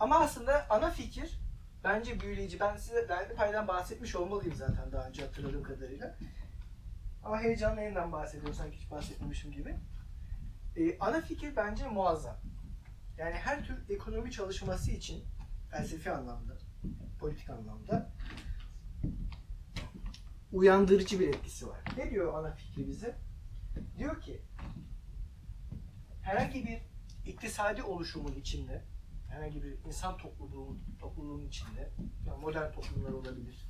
Ama aslında ana fikir bence büyüleyici. Ben size derli paydan bahsetmiş olmalıyım zaten daha önce hatırladığım kadarıyla. Ama heyecanla yeniden bahsediyorum sanki hiç bahsetmemişim gibi. E, ana fikir bence muazzam. Yani her tür ekonomi çalışması için felsefi anlamda, politik anlamda uyandırıcı bir etkisi var. Ne diyor ana fikri bize? Diyor ki herhangi bir iktisadi oluşumun içinde herhangi bir insan topluluğu, topluluğunun içinde yani modern toplumlar olabilir,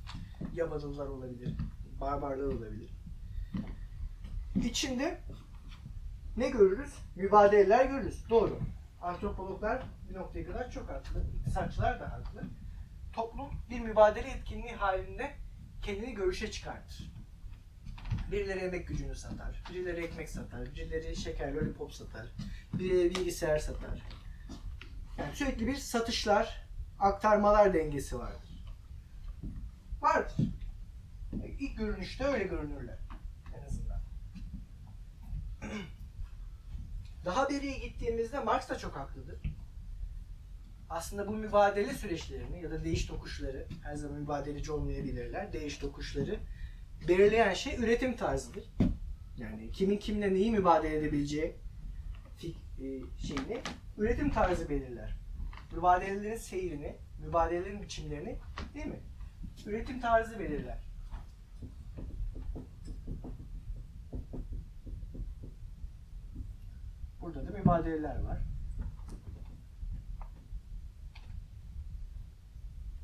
yabancılar olabilir, barbarlar olabilir. İçinde ne görürüz? Mübadeleler görürüz. Doğru. Antropologlar bir noktaya kadar çok haklı. İktisatçılar da haklı. Toplum bir mübadele etkinliği halinde kendini görüşe çıkartır. Birileri emek gücünü satar, birileri ekmek satar, birileri şeker, lollipop satar, birileri bilgisayar satar. Yani sürekli bir satışlar, aktarmalar dengesi vardır. Vardır. İlk görünüşte öyle görünürler en azından. [CLEARS THROAT] Daha beriye gittiğimizde Marx da çok haklıdır. Aslında bu mübadele süreçlerini ya da değiş tokuşları, her zaman mübadeleci olmayabilirler, değiş tokuşları belirleyen şey üretim tarzıdır. Yani kimin kimle neyi mübadele edebileceği e, şeyini üretim tarzı belirler. Mübadelelerin seyrini, mübadelelerin biçimlerini değil mi? Üretim tarzı belirler. Burada da mübadeleler var.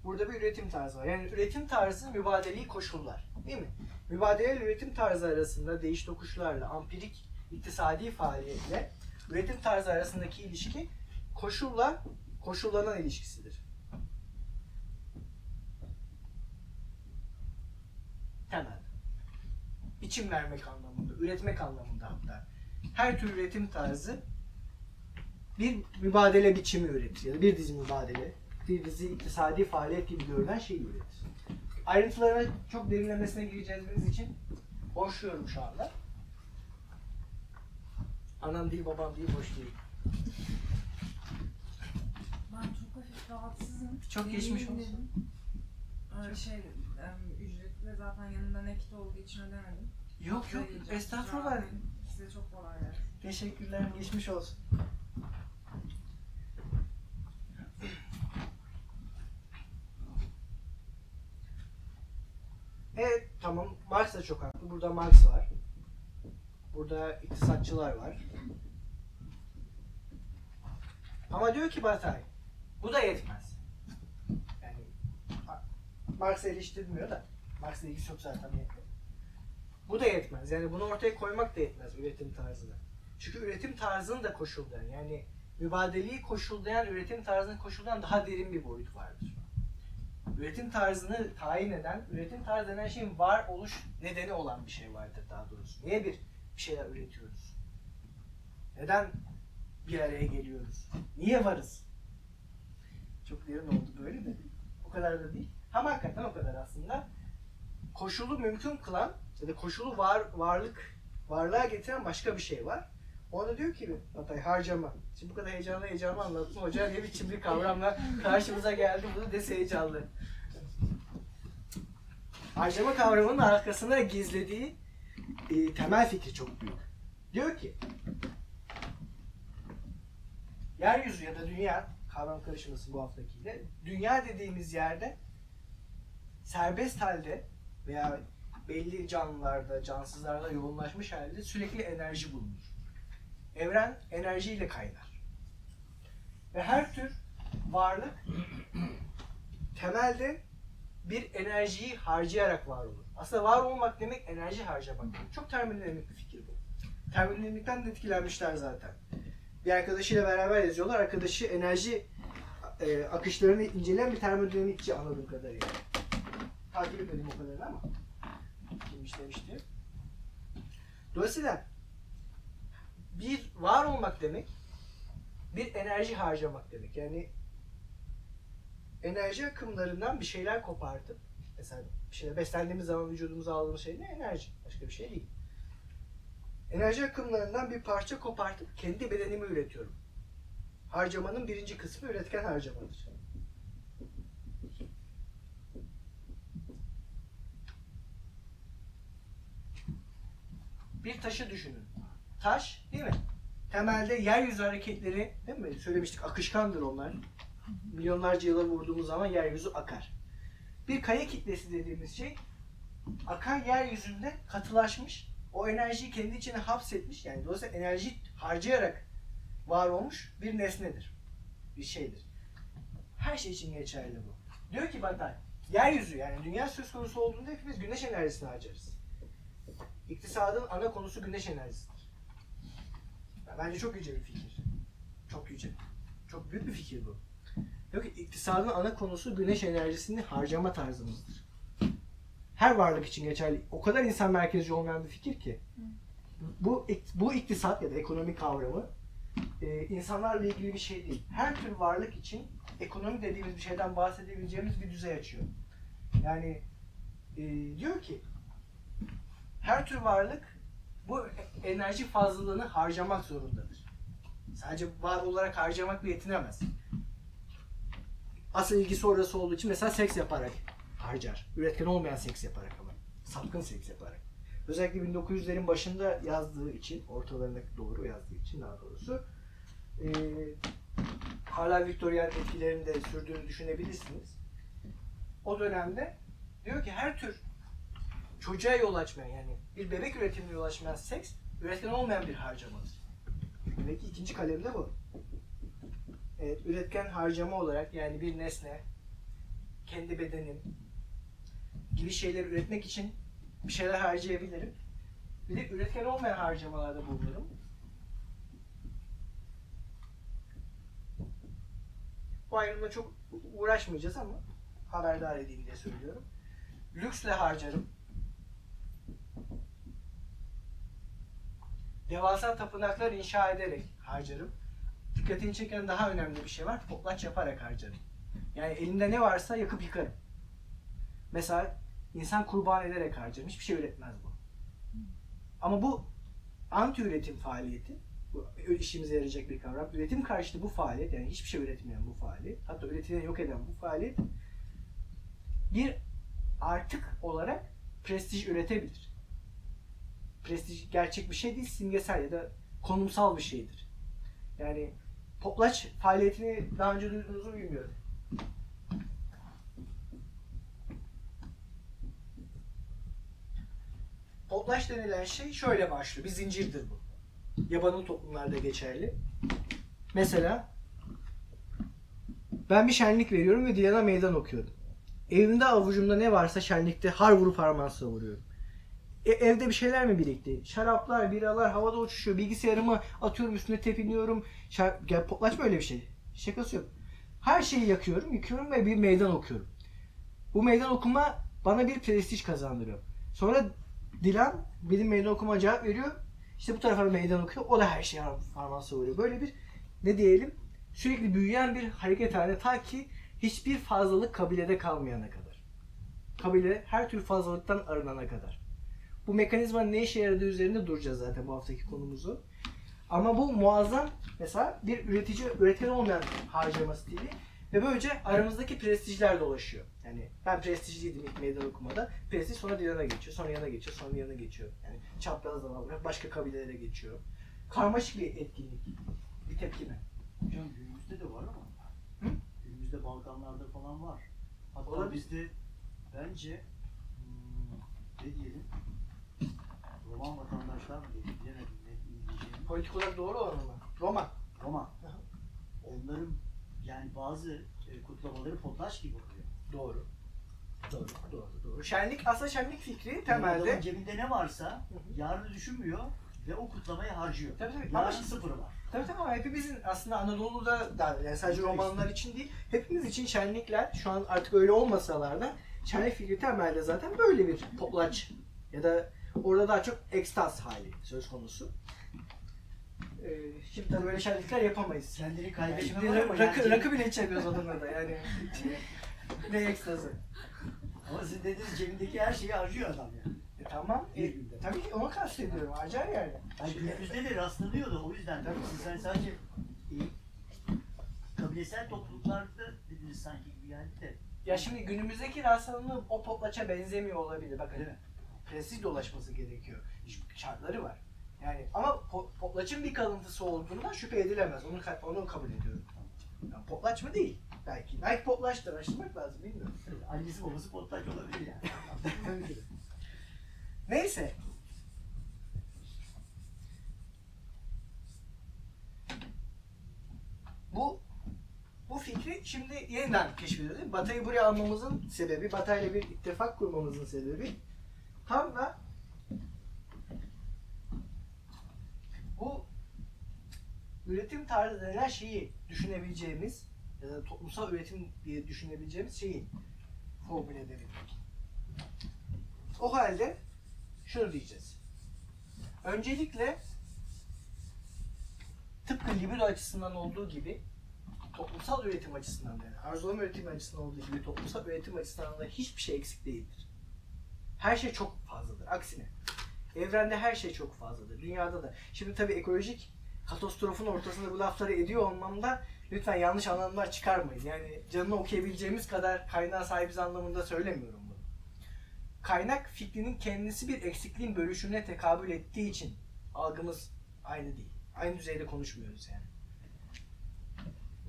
Burada bir üretim tarzı var. Yani üretim tarzı mübadeleyi koşullar. Değil mi? Mübadele üretim tarzı arasında değiş tokuşlarla, ampirik iktisadi faaliyetle üretim tarzı arasındaki ilişki koşulla koşullanan ilişkisidir. Temel. Biçim vermek anlamında, üretmek anlamında hatta. Her tür üretim tarzı bir mübadele biçimi üretir ya da bir dizi mübadele, bir dizi iktisadi faaliyet gibi görülen şeyi üretir. Ayrıntılara çok derinlemesine gireceğimiz için Boşluyorum şu anda. Anam değil babam değil boş değil. Ben çok hafif rahatsızım. Çok geçmiş olsun. dedim. Öyle şey, em, ücretli zaten yanında nakit olduğu için ödemedim. Yok yok Ödeyeceğim. estağfurullah. Size çok kolay gelsin. Teşekkürler geçmiş olsun. Evet tamam Marx da çok haklı. Burada Marx var. Burada iktisatçılar var. Ama diyor ki Batay bu da yetmez. Yani Marx'ı eleştirmiyor da Marx'la ilgisi yok zaten. Bu da yetmez. Yani bunu ortaya koymak da yetmez üretim tarzını. Çünkü üretim tarzını da koşullayan yani mübadeleyi koşullayan üretim tarzını koşullayan daha derin bir boyut vardır. Üretim tarzını tayin eden, üretim tarzı denen şeyin var oluş nedeni olan bir şey vardır daha doğrusu. Niye bir, bir şeyler üretiyoruz? Neden bir araya geliyoruz? Niye varız? Çok derin oldu böyle de. O kadar da değil. Ama hakikaten o kadar aslında. Koşulu mümkün kılan ya da koşulu var varlık varlığa getiren başka bir şey var. O da diyor ki Batay harcama. Şimdi bu kadar heyecanlı heyecanlı anlattım. Hoca ne biçim bir kavramla karşımıza geldi. Bunu dese heyecanlı. Harcama kavramının arkasında gizlediği e, temel fikri çok büyük. Diyor ki yeryüzü ya da dünya kavram karışması bu haftakiyle dünya dediğimiz yerde serbest halde veya belli canlılarda, cansızlarda yoğunlaşmış halde sürekli enerji bulunur. Evren enerjiyle kaynar. Ve her tür varlık temelde bir enerjiyi harcayarak var olur. Aslında var olmak demek enerji harcamak. Çok termodinamik bir fikir bu. Termodinamikten de etkilenmişler zaten. Bir arkadaşıyla beraber yazıyorlar. Arkadaşı enerji e, akışlarını inceleyen bir termodinamikçi anladığım kadarıyla. Takip etmedim o kadarını ama kimmiş demişti. Dolayısıyla bir var olmak demek bir enerji harcamak demek. Yani enerji akımlarından bir şeyler kopartıp mesela bir şeyler beslendiğimiz zaman vücudumuza aldığımız şey ne? Enerji. Başka bir şey değil. Enerji akımlarından bir parça kopartıp kendi bedenimi üretiyorum. Harcamanın birinci kısmı üretken harcamadır. Bir taşı düşünün. Taş değil mi? Temelde yeryüzü hareketleri değil mi? Söylemiştik akışkandır onlar. Milyonlarca yıla vurduğumuz zaman yeryüzü akar. Bir kaya kitlesi dediğimiz şey akan yeryüzünde katılaşmış. O enerjiyi kendi içine hapsetmiş. Yani dolayısıyla enerji harcayarak var olmuş bir nesnedir. Bir şeydir. Her şey için geçerli bu. Diyor ki Batay, yeryüzü yani dünya söz konusu olduğunda hepimiz güneş enerjisini harcarız. İktisadın ana konusu güneş enerjisidir. Bence çok yüce bir fikir. Çok yüce. Çok büyük bir fikir bu. Diyor ki iktisadın ana konusu güneş enerjisini harcama tarzımızdır. Her varlık için geçerli. O kadar insan merkezci olmayan bir fikir ki. Bu bu iktisat ya da ekonomi kavramı e, insanlarla ilgili bir şey değil. Her tür varlık için ekonomi dediğimiz bir şeyden bahsedebileceğimiz bir düzey açıyor. Yani e, diyor ki her tür varlık bu enerji fazlalığını harcamak zorundadır. Sadece var olarak harcamakla yetinemez. Asıl ilgisi orası olduğu için mesela seks yaparak harcar. Üretken olmayan seks yaparak ama. Sapkın seks yaparak. Özellikle 1900'lerin başında yazdığı için, ortalarına doğru yazdığı için daha doğrusu e, hala Victorian etkilerini de sürdüğünü düşünebilirsiniz. O dönemde diyor ki her tür çocuğa yol açmayan yani bir bebek üretimine yol açmayan seks üretken olmayan bir harcamadır. Demek ki ikinci kalemde bu. Evet, üretken harcama olarak yani bir nesne, kendi bedenim gibi şeyler üretmek için bir şeyler harcayabilirim. Bir de üretken olmayan harcamalarda bulunurum. Bu ayrımla çok uğraşmayacağız ama haberdar edeyim diye söylüyorum. Lüksle harcarım. Devasa tapınaklar inşa ederek harcarım. Dikkatini çeken daha önemli bir şey var. Toplaç yaparak harcarım. Yani elinde ne varsa yakıp yıkarım. Mesela insan kurban ederek harcarım. Hiçbir şey üretmez bu. Ama bu anti üretim faaliyeti, bu işimize yarayacak bir kavram. Üretim karşıtı bu faaliyet, yani hiçbir şey üretmeyen bu faaliyet, hatta üretimini yok eden bu faaliyet bir artık olarak prestij üretebilir. Prestij gerçek bir şey değil, simgesel ya da konumsal bir şeydir. Yani poplaç faaliyetini daha önce duydunuz mu bilmiyorum. Poplaç denilen şey şöyle başlıyor. Bir zincirdir bu. Yabanıl toplumlarda geçerli. Mesela ben bir şenlik veriyorum ve Dilan'a meydan okuyorum. Evimde avucumda ne varsa şenlikte har vurup harman savuruyorum. E, evde bir şeyler mi birikti? Şaraplar, biralar havada uçuşuyor. Bilgisayarımı atıyorum üstüne tepiniyorum. Şar ya, poplaç böyle bir şey. Şakası yok. Her şeyi yakıyorum, yıkıyorum ve bir meydan okuyorum. Bu meydan okuma bana bir prestij kazandırıyor. Sonra Dilan benim meydan okuma cevap veriyor. İşte bu tarafa meydan okuyor. O da her şeyi harman savuruyor. Böyle bir ne diyelim sürekli büyüyen bir hareket haline ta ki hiçbir fazlalık kabilede kalmayana kadar. Kabile her tür fazlalıktan arınana kadar. Bu mekanizmanın ne işe yaradığı üzerinde duracağız zaten bu haftaki konumuzu. Ama bu muazzam mesela bir üretici, üretken olmayan harcama stili ve böylece aramızdaki prestijler dolaşıyor. Yani ben prestijliydim ilk meydan okumada. Prestij sonra yana geçiyor, sonra yana geçiyor, sonra yana geçiyor. Yani çapraz zamanlar başka kabilelere geçiyor. Karmaşık bir etkinlik. Bir tepkime. Hocam günümüzde de var ama. Hı? Günümüzde Balkanlarda falan var. Hatta Olabilir. bizde bence hmm, ne diyelim Roman vatandaşlar mı diyelim bilemedim ne diyeceğimi. Politik olarak doğru olan mı? Roma. Roma. Onların yani bazı e, kutlamaları potaş gibi oluyor. Doğru. Doğru, doğru, doğru. Şenlik, aslında şenlik fikri Yani temelde... adamın cebinde ne varsa yarını düşünmüyor ve o kutlamaya harcıyor. Tabii tabii. Ama Yarın şimdi- sıfırı var. Tabii tabii ama hepimizin aslında Anadolu'da da yani sadece romanlar için değil, hepimiz için şenlikler şu an artık öyle olmasalar da şenlik fikri temelde zaten böyle bir poplaç ya da orada daha çok ekstaz hali söz konusu. Ee, şimdi tabii böyle şenlikler yapamayız. Kendini Yani kaybetme şimdi var ama rakı, yani- rakı bile içemiyoruz adamla da yani. [LAUGHS] ne ekstazı. Ama sizin dediğiniz cebindeki her şeyi harcıyor adam yani. E, tamam. E, tabii ki onu kastediyorum. Harcar yani. Yani günümüzde de rastlanıyordu o yüzden tabii siz hani sadece e, kabilesel topluluklarda dediniz sanki gibi geldi de. Ya şimdi günümüzdeki rastlanma o poplaça benzemiyor olabilir. Bakın Değil mi? prestij dolaşması gerekiyor. Şartları var. Yani ama po- poplaçın bir kalıntısı olduğundan şüphe edilemez. Onu onu kabul ediyorum. Yani poplaç mı değil? Belki. Belki poplaçtır. Araştırmak lazım. Bilmiyorum. Annesi babası potlaç olabilir yani. Neyse. Bu bu fikri şimdi yeniden keşfediyoruz. Batı'yı buraya almamızın sebebi, Batı'yla bir ittifak kurmamızın sebebi tam da bu üretim tarzı denilen şeyi düşünebileceğimiz ya da toplumsal üretim diye düşünebileceğimiz şeyi formüle edebilmek. O halde şunu diyeceğiz. Öncelikle tıpkı libido açısından olduğu gibi toplumsal üretim açısından da yani arzulama üretim açısından olduğu gibi toplumsal üretim açısından da hiçbir şey eksik değildir. Her şey çok fazladır. Aksine evrende her şey çok fazladır. Dünyada da. Şimdi tabii ekolojik katastrofun ortasında bu lafları ediyor olmamda lütfen yanlış anlamlar çıkarmayın. Yani canını okuyabileceğimiz kadar kaynağa sahibiz anlamında söylemiyorum bunu kaynak fikrinin kendisi bir eksikliğin bölüşümüne tekabül ettiği için algımız aynı değil. Aynı düzeyde konuşmuyoruz yani.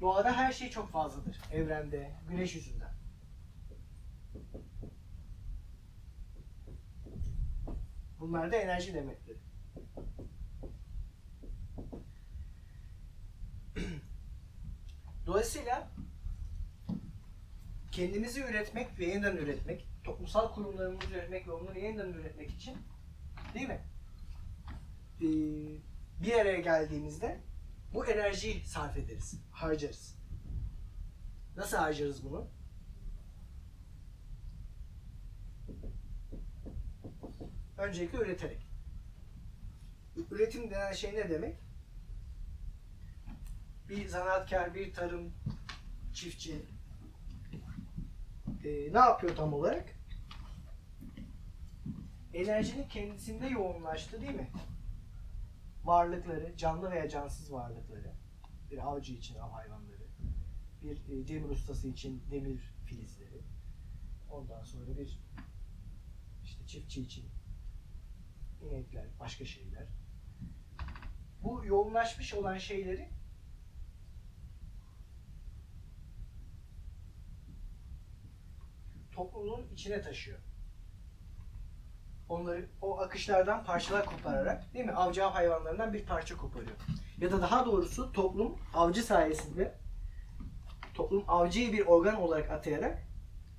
Doğada her şey çok fazladır. Evrende, güneş yüzünden. Bunlar da enerji demetleri. [CLEARS THROAT] Dolayısıyla kendimizi üretmek ve yeniden üretmek, toplumsal kurumlarımızı üretmek ve onları yeniden üretmek için değil mi? Ee, bir araya geldiğimizde bu enerjiyi sarf ederiz, harcarız. Nasıl harcarız bunu? Öncelikle üreterek. Üretim denen şey ne demek? Bir zanaatkar, bir tarım, çiftçi, e, ne yapıyor tam olarak? enerjinin kendisinde yoğunlaştı değil mi? Varlıkları, canlı veya cansız varlıkları, bir avcı için av hayvanları, bir e, demir ustası için demir filizleri, ondan sonra bir işte çiftçi için inekler, başka şeyler. Bu yoğunlaşmış olan şeyleri toplumun içine taşıyor. Onları o akışlardan parçalar kopararak değil mi? Avcı av hayvanlarından bir parça koparıyor. Ya da daha doğrusu toplum avcı sayesinde toplum avcıyı bir organ olarak atayarak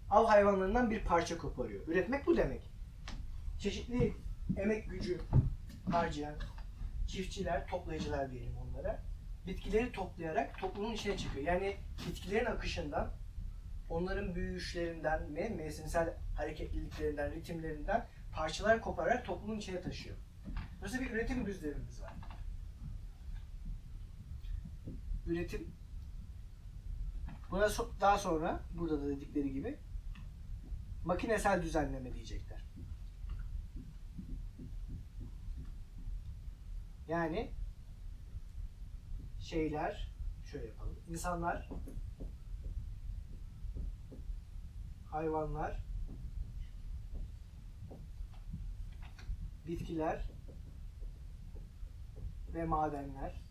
av hayvanlarından bir parça koparıyor. Üretmek bu demek. Çeşitli emek gücü harcayan çiftçiler, toplayıcılar diyelim onlara. Bitkileri toplayarak toplumun içine çıkıyor. Yani bitkilerin akışından, onların büyüyüşlerinden ve mevsimsel hareketliliklerinden, ritimlerinden parçalar kopararak toplumun içine taşıyor. Burası bir üretim düzlemimiz var. Üretim. Buna daha sonra burada da dedikleri gibi makinesel düzenleme diyecekler. Yani şeyler şöyle yapalım. İnsanlar hayvanlar bitkiler ve madenler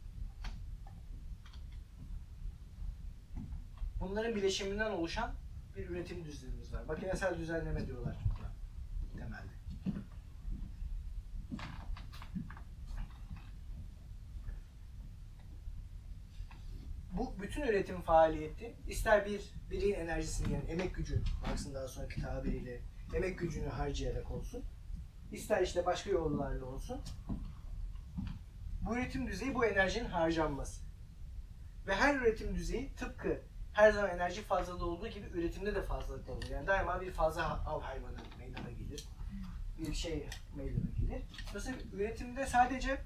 bunların bileşiminden oluşan bir üretim düzenimiz var. Makinesel düzenleme diyorlar buna temelde. Bu bütün üretim faaliyeti ister bir bireyin enerjisini yani emek gücü Marx'ın daha sonraki tabiriyle emek gücünü harcayarak olsun ister işte başka yollarla olsun bu üretim düzeyi bu enerjinin harcanması. Ve her üretim düzeyi tıpkı her zaman enerji fazlalığı olduğu gibi üretimde de fazlalık olur. Yani daima bir fazla av hayvanı meydana gelir. Bir şey meydana gelir. Dolayısıyla üretimde sadece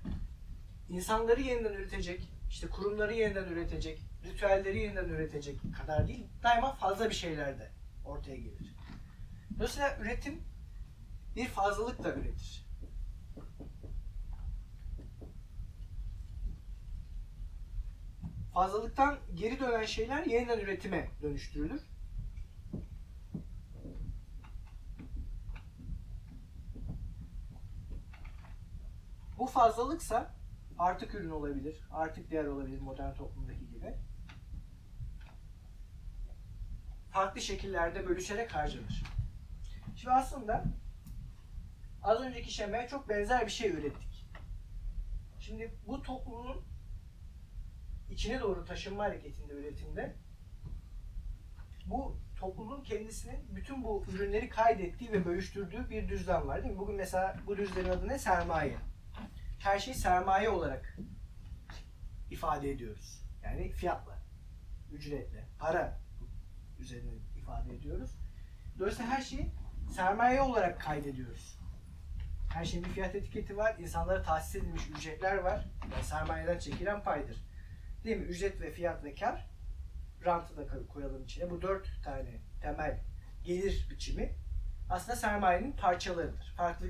insanları yeniden üretecek, işte kurumları yeniden üretecek, ritüelleri yeniden üretecek kadar değil, daima fazla bir şeyler de ortaya gelir. Dolayısıyla üretim bir fazlalık da üretir. Fazlalıktan geri dönen şeyler yeniden üretime dönüştürülür. Bu fazlalıksa artık ürün olabilir, artık değer olabilir modern toplumdaki gibi. Farklı şekillerde bölüşerek harcanır. Şimdi aslında az önceki şemaya çok benzer bir şey ürettik. Şimdi bu toplumun içine doğru taşınma hareketinde, üretimde bu toplumun kendisinin bütün bu ürünleri kaydettiği ve bölüştürdüğü bir düzlem var değil mi? Bugün mesela bu düzlemin adı ne? Sermaye. Her şeyi sermaye olarak ifade ediyoruz. Yani fiyatla, ücretle, para üzerinden ifade ediyoruz. Dolayısıyla her şeyi sermaye olarak kaydediyoruz. Her şeyin bir fiyat etiketi var, insanlara tahsis edilmiş ücretler var. Yani sermayeden çekilen paydır. Değil mi? Ücret ve fiyat ve kar. Rantı da koy- koyalım içine. Bu dört tane temel gelir biçimi aslında sermayenin parçalarıdır. Farklı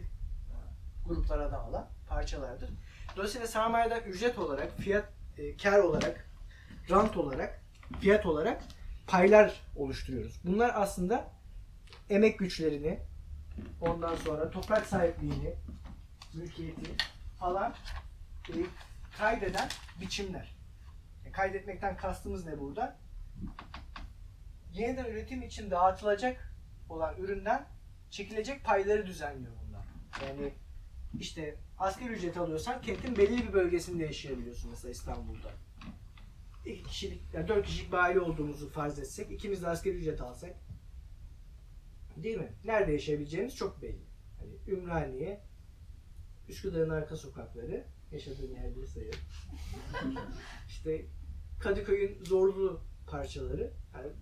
gruplara dağılan parçalardır. Dolayısıyla sermayeden ücret olarak, fiyat, e, kar olarak, rant olarak, fiyat olarak paylar oluşturuyoruz. Bunlar aslında emek güçlerini, ondan sonra toprak sahipliğini, mülkiyeti falan e, kaydeden biçimler. E, kaydetmekten kastımız ne burada? Yeniden üretim için dağıtılacak olan üründen çekilecek payları düzenliyor bunlar. Yani işte asgari ücret alıyorsan kentin belli bir bölgesinde yaşayabiliyorsun mesela İstanbul'da. İki kişilik, yani dört kişilik bir aile olduğumuzu farz etsek, ikimiz de asgari ücret alsak, değil mi? Nerede yaşayabileceğimiz çok belli. Hani Ümraniye, Üsküdar'ın arka sokakları, yaşadığım yerde sayıyorum. [LAUGHS] işte Kadıköy'ün zorlu parçaları, yani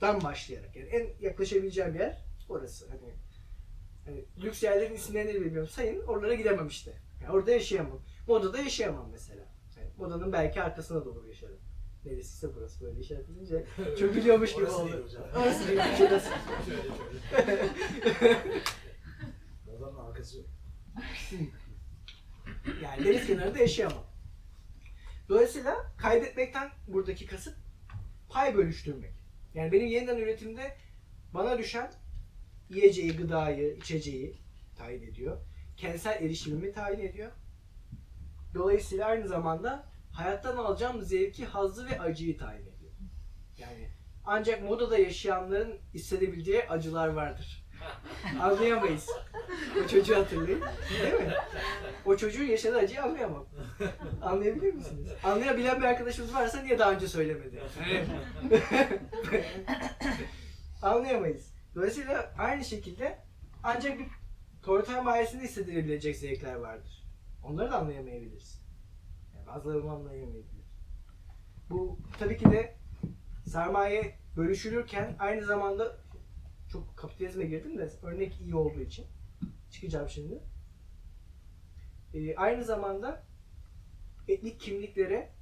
dan başlayarak yani en yaklaşabileceğim yer orası. Hani, hani lüks yerlerin isimlerini bilmiyorum. Sayın oralara gidemem işte. Yani orada yaşayamam. Moda'da yaşayamam mesela. Yani Moda'nın belki arkasına doğru yaşarım. Neresiyse burası böyle işaret edince [LAUGHS] çok biliyormuş gibi Orası oldu. değil hocam. Orası değil, [LAUGHS] şurası. Şöyle şöyle. Modanın arkası yok. Yani deniz kenarında yaşayamam. Dolayısıyla kaydetmekten buradaki kasıt pay bölüştürmek. Yani benim yeniden üretimde bana düşen yiyeceği, gıdayı, içeceği tayin ediyor. Kentsel erişimimi tayin ediyor. Dolayısıyla aynı zamanda hayattan alacağım zevki, hazzı ve acıyı tayin ediyor. Yani ancak modada yaşayanların hissedebileceği acılar vardır. [LAUGHS] Anlayamayız. O çocuğu hatırlayın. Değil mi? O çocuğun yaşadığı acıyı anlayamam. Anlayabilir misiniz? Anlayabilen bir arkadaşımız varsa niye daha önce söylemedi? [LAUGHS] Anlayamayız. Dolayısıyla aynı şekilde ancak bir proleter mahallesinde hissedilebilecek zevkler vardır. Onları da anlayamayabiliriz. Yani bazıları bunu anlayamayabilir. Bu tabii ki de sermaye bölüşülürken aynı zamanda çok kapitalizme girdim de örnek iyi olduğu için çıkacağım şimdi. Ee, aynı zamanda etnik kimliklere,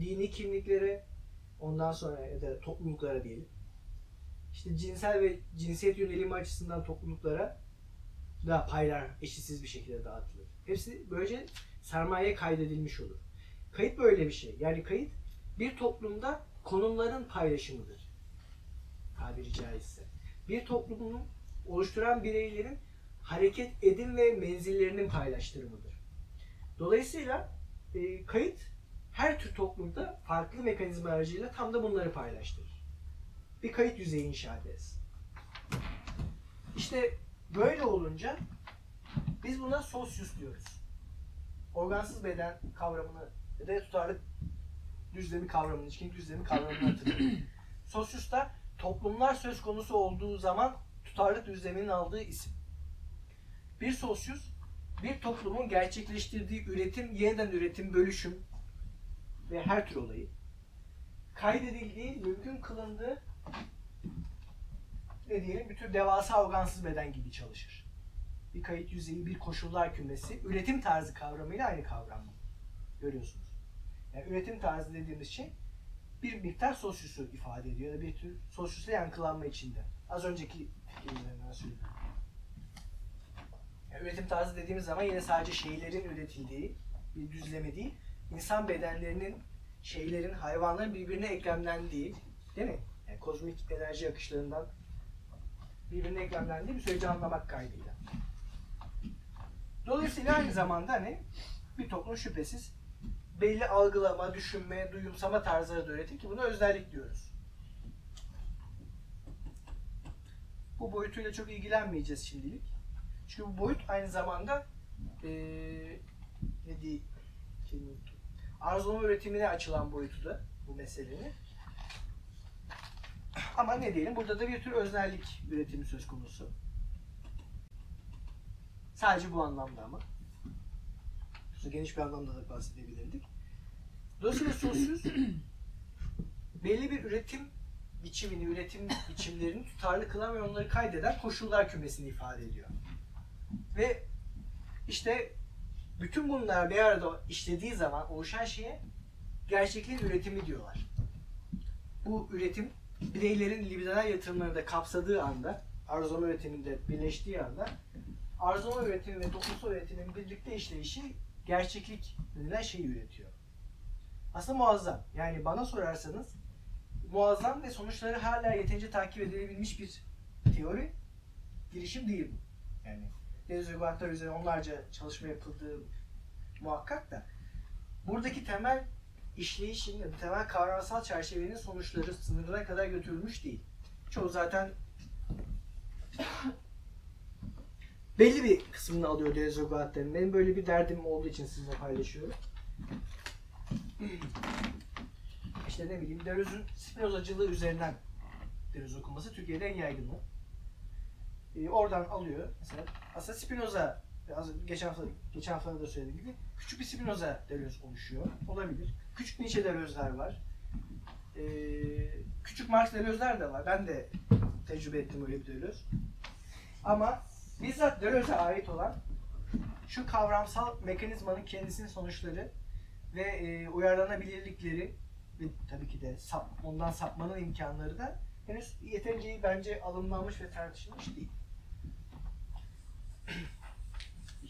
dini kimliklere, ondan sonra ya da topluluklara diyelim. İşte cinsel ve cinsiyet yönelimi açısından topluluklara da paylar eşitsiz bir şekilde dağıtılır. Hepsi böylece sermaye kaydedilmiş olur. Kayıt böyle bir şey. Yani kayıt bir toplumda konumların paylaşımıdır. Tabiri caizse. Bir toplumun oluşturan bireylerin hareket edim ve menzillerinin paylaştırımıdır. Dolayısıyla e, kayıt her tür toplumda farklı mekanizma aracıyla tam da bunları paylaştırır. Bir kayıt yüzeyi inşa ederiz. İşte böyle olunca biz buna sosyus diyoruz. Organsız beden kavramını da tutarlı düzlemi kavramını, ilişkin düzlemi kavramını hatırlayın. [CLEARS THROAT] Sosyus da toplumlar söz konusu olduğu zaman tutarlı düzleminin aldığı isim. Bir sosyus, bir toplumun gerçekleştirdiği üretim, yeniden üretim, bölüşüm ve her tür olayı kaydedildiği, mümkün kılındığı ne diyelim bir tür devasa organsız beden gibi çalışır. Bir kayıt yüzeyi, bir koşullar kümesi, üretim tarzı kavramıyla aynı kavram bu. Görüyorsunuz. Yani üretim tarzı dediğimiz şey bir miktar sosyusu ifade ediyor. Bir tür sosyusa yankılanma içinde. Az önceki fikirlerimden söylüyorum. Yani üretim tarzı dediğimiz zaman yine sadece şeylerin üretildiği bir düzleme değil, insan bedenlerinin, şeylerin, hayvanların birbirine eklemlendiği, değil mi? Yani kozmik enerji akışlarından birbirine eklemlendiği bir süreci anlamak kaydıyla. Dolayısıyla aynı zamanda hani bir toplum şüphesiz belli algılama, düşünme, duyumsama tarzları da üretir ki buna özellik diyoruz. Bu boyutuyla çok ilgilenmeyeceğiz şimdilik. Çünkü bu boyut aynı zamanda eee ne diyeyim, arzulama üretimine açılan boyutu da bu meselenin. Ama ne diyelim burada da bir tür öznellik üretimi söz konusu. Sadece bu anlamda ama. Geniş bir anlamda da bahsedebilirdik. Dolayısıyla sosyüz [CLEARS THROAT] belli bir üretim biçimini, üretim biçimlerini tutarlı kılan ve onları kaydeden koşullar kümesini ifade ediyor. Ve işte bütün bunlar bir arada işlediği zaman oluşan şeye gerçekliğin üretimi diyorlar. Bu üretim bireylerin libidinal yatırımlarını da kapsadığı anda, arzulama üretiminde birleştiği anda arzulama üretimi ve toplumsal üretimin birlikte işleyişi gerçeklik denilen şeyi üretiyor. Aslında muazzam. Yani bana sorarsanız muazzam ve sonuçları hala yeterince takip edilebilmiş bir teori girişim değil bu. Yani deniz uygarlıklar üzerine onlarca çalışma yapıldığı muhakkak da buradaki temel işleyişin, temel kavramsal çerçevenin sonuçları sınırına kadar götürülmüş değil. Çoğu zaten [COUGHS] belli bir kısmını alıyor deniz uygarlıklarının. Benim böyle bir derdim olduğu için sizinle paylaşıyorum. [COUGHS] İşte ne bileyim Deleuze'ün Spinozacılığı üzerinden Deleuze okunması Türkiye'de en yaygını. Ee, oradan alıyor mesela. Aslında Spinoza az geçen hafta geçen hafta da söylediğim gibi küçük bir Spinoza Deleuze oluşuyor. Olabilir. Küçük Nietzsche Deleuze'ler var. Ee, küçük Marx Deleuze'ler de var. Ben de tecrübe ettim öyle bir Deleuze. Ama bizzat Deleuze'e ait olan şu kavramsal mekanizmanın kendisinin sonuçları ve e, uyarlanabilirlikleri ve tabii ki de sap, ondan sapmanın imkanları da henüz yeterince bence alımlanmış ve tartışılmış değil.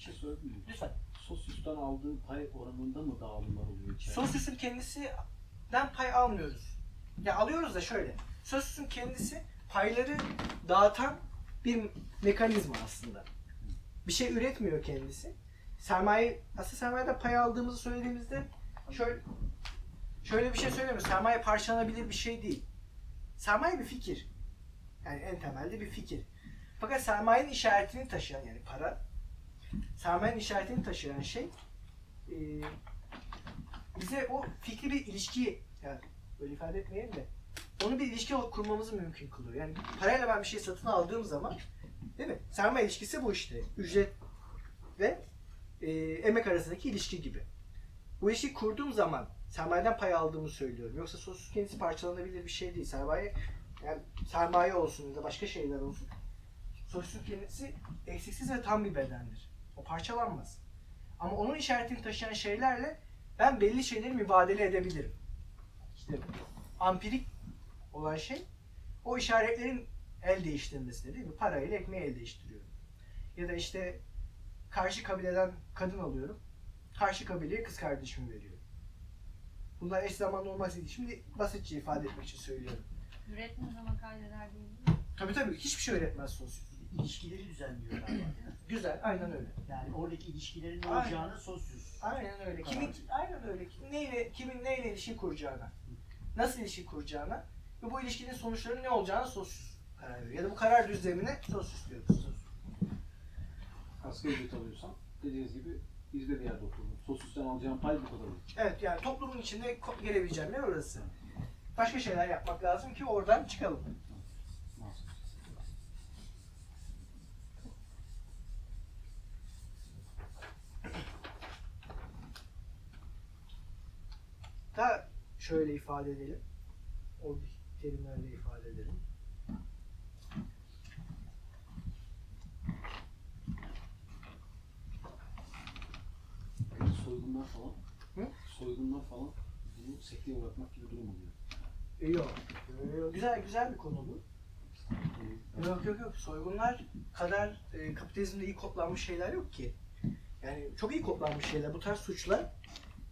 Şey sorabilir? Lütfen. Sosyus'tan aldığı pay oranında mı dağılımlar oluyor içeride? Sosyusun kendisinden pay almıyoruz. Ya alıyoruz da şöyle. Sosyusun kendisi payları dağıtan bir mekanizma aslında. Bir şey üretmiyor kendisi. Sermaye, aslında sermayeden pay aldığımızı söylediğimizde şöyle şöyle bir şey söylemiyoruz. Sermaye parçalanabilir bir şey değil. Sermaye bir fikir. Yani en temelde bir fikir. Fakat sermayenin işaretini taşıyan yani para, sermayenin işaretini taşıyan şey e, bize o fikri bir ilişki yani böyle ifade etmeyelim de onu bir ilişki kurmamızı mümkün kılıyor. Yani parayla ben bir şey satın aldığım zaman değil mi? Sermaye ilişkisi bu işte. Ücret ve e, emek arasındaki ilişki gibi. Bu ilişki kurduğum zaman sermayeden pay aldığımı söylüyorum. Yoksa sosyal kendisi parçalanabilir bir şey değil. Sermaye yani sermaye olsun ya da başka şeyler olsun. Sosyal kendisi eksiksiz ve tam bir bedendir. O parçalanmaz. Ama onun işaretini taşıyan şeylerle ben belli şeyleri mübadele edebilirim. İşte ampirik olan şey o işaretlerin el değiştirmesi değil mi? Parayla ekmeği el değiştiriyorum. Ya da işte karşı kabileden kadın alıyorum. Karşı kabileye kız kardeşimi veriyorum. Bunlar eş zamanlı olmaz değil. Şimdi basitçe ifade etmek için söylüyorum. Üretme zaman kaydeder değil mi? Tabii tabii hiçbir şey öğretmez sosyal. İlişkileri düzenliyor galiba değil mi? [CLEARS THROAT] Güzel, aynen öyle. Yani oradaki ilişkilerin ne Aynen. olacağını sosyus. Aynen öyle. Kimin aynen öyle. Neyle kimin neyle ilişki kuracağına, nasıl ilişki kuracağına ve bu ilişkinin sonuçlarının ne olacağına sosyus karar veriyor. Ya da bu karar düzlemine sosyus diyoruz. Asgari ücret alıyorsan dediğiniz gibi bizde de yerde oturur. Sosyus'tan alacağın pay bu kadar olur. Evet yani toplumun içinde ko- gelebileceğim yer orası. Başka şeyler yapmak lazım ki oradan çıkalım. Nasıl? Da şöyle ifade edelim. O terimlerle ifade edelim. Soygunlar falan. Hı? Soygunlar falan bunu sekteye bırakmak gibi durum oluyor. E, Yok. E, yok. Güzel güzel bir konu bu. Yok yok yok. Soygunlar kadar e, kapitalizmde iyi kodlanmış şeyler yok ki. Yani çok iyi kodlanmış şeyler. Bu tarz suçlar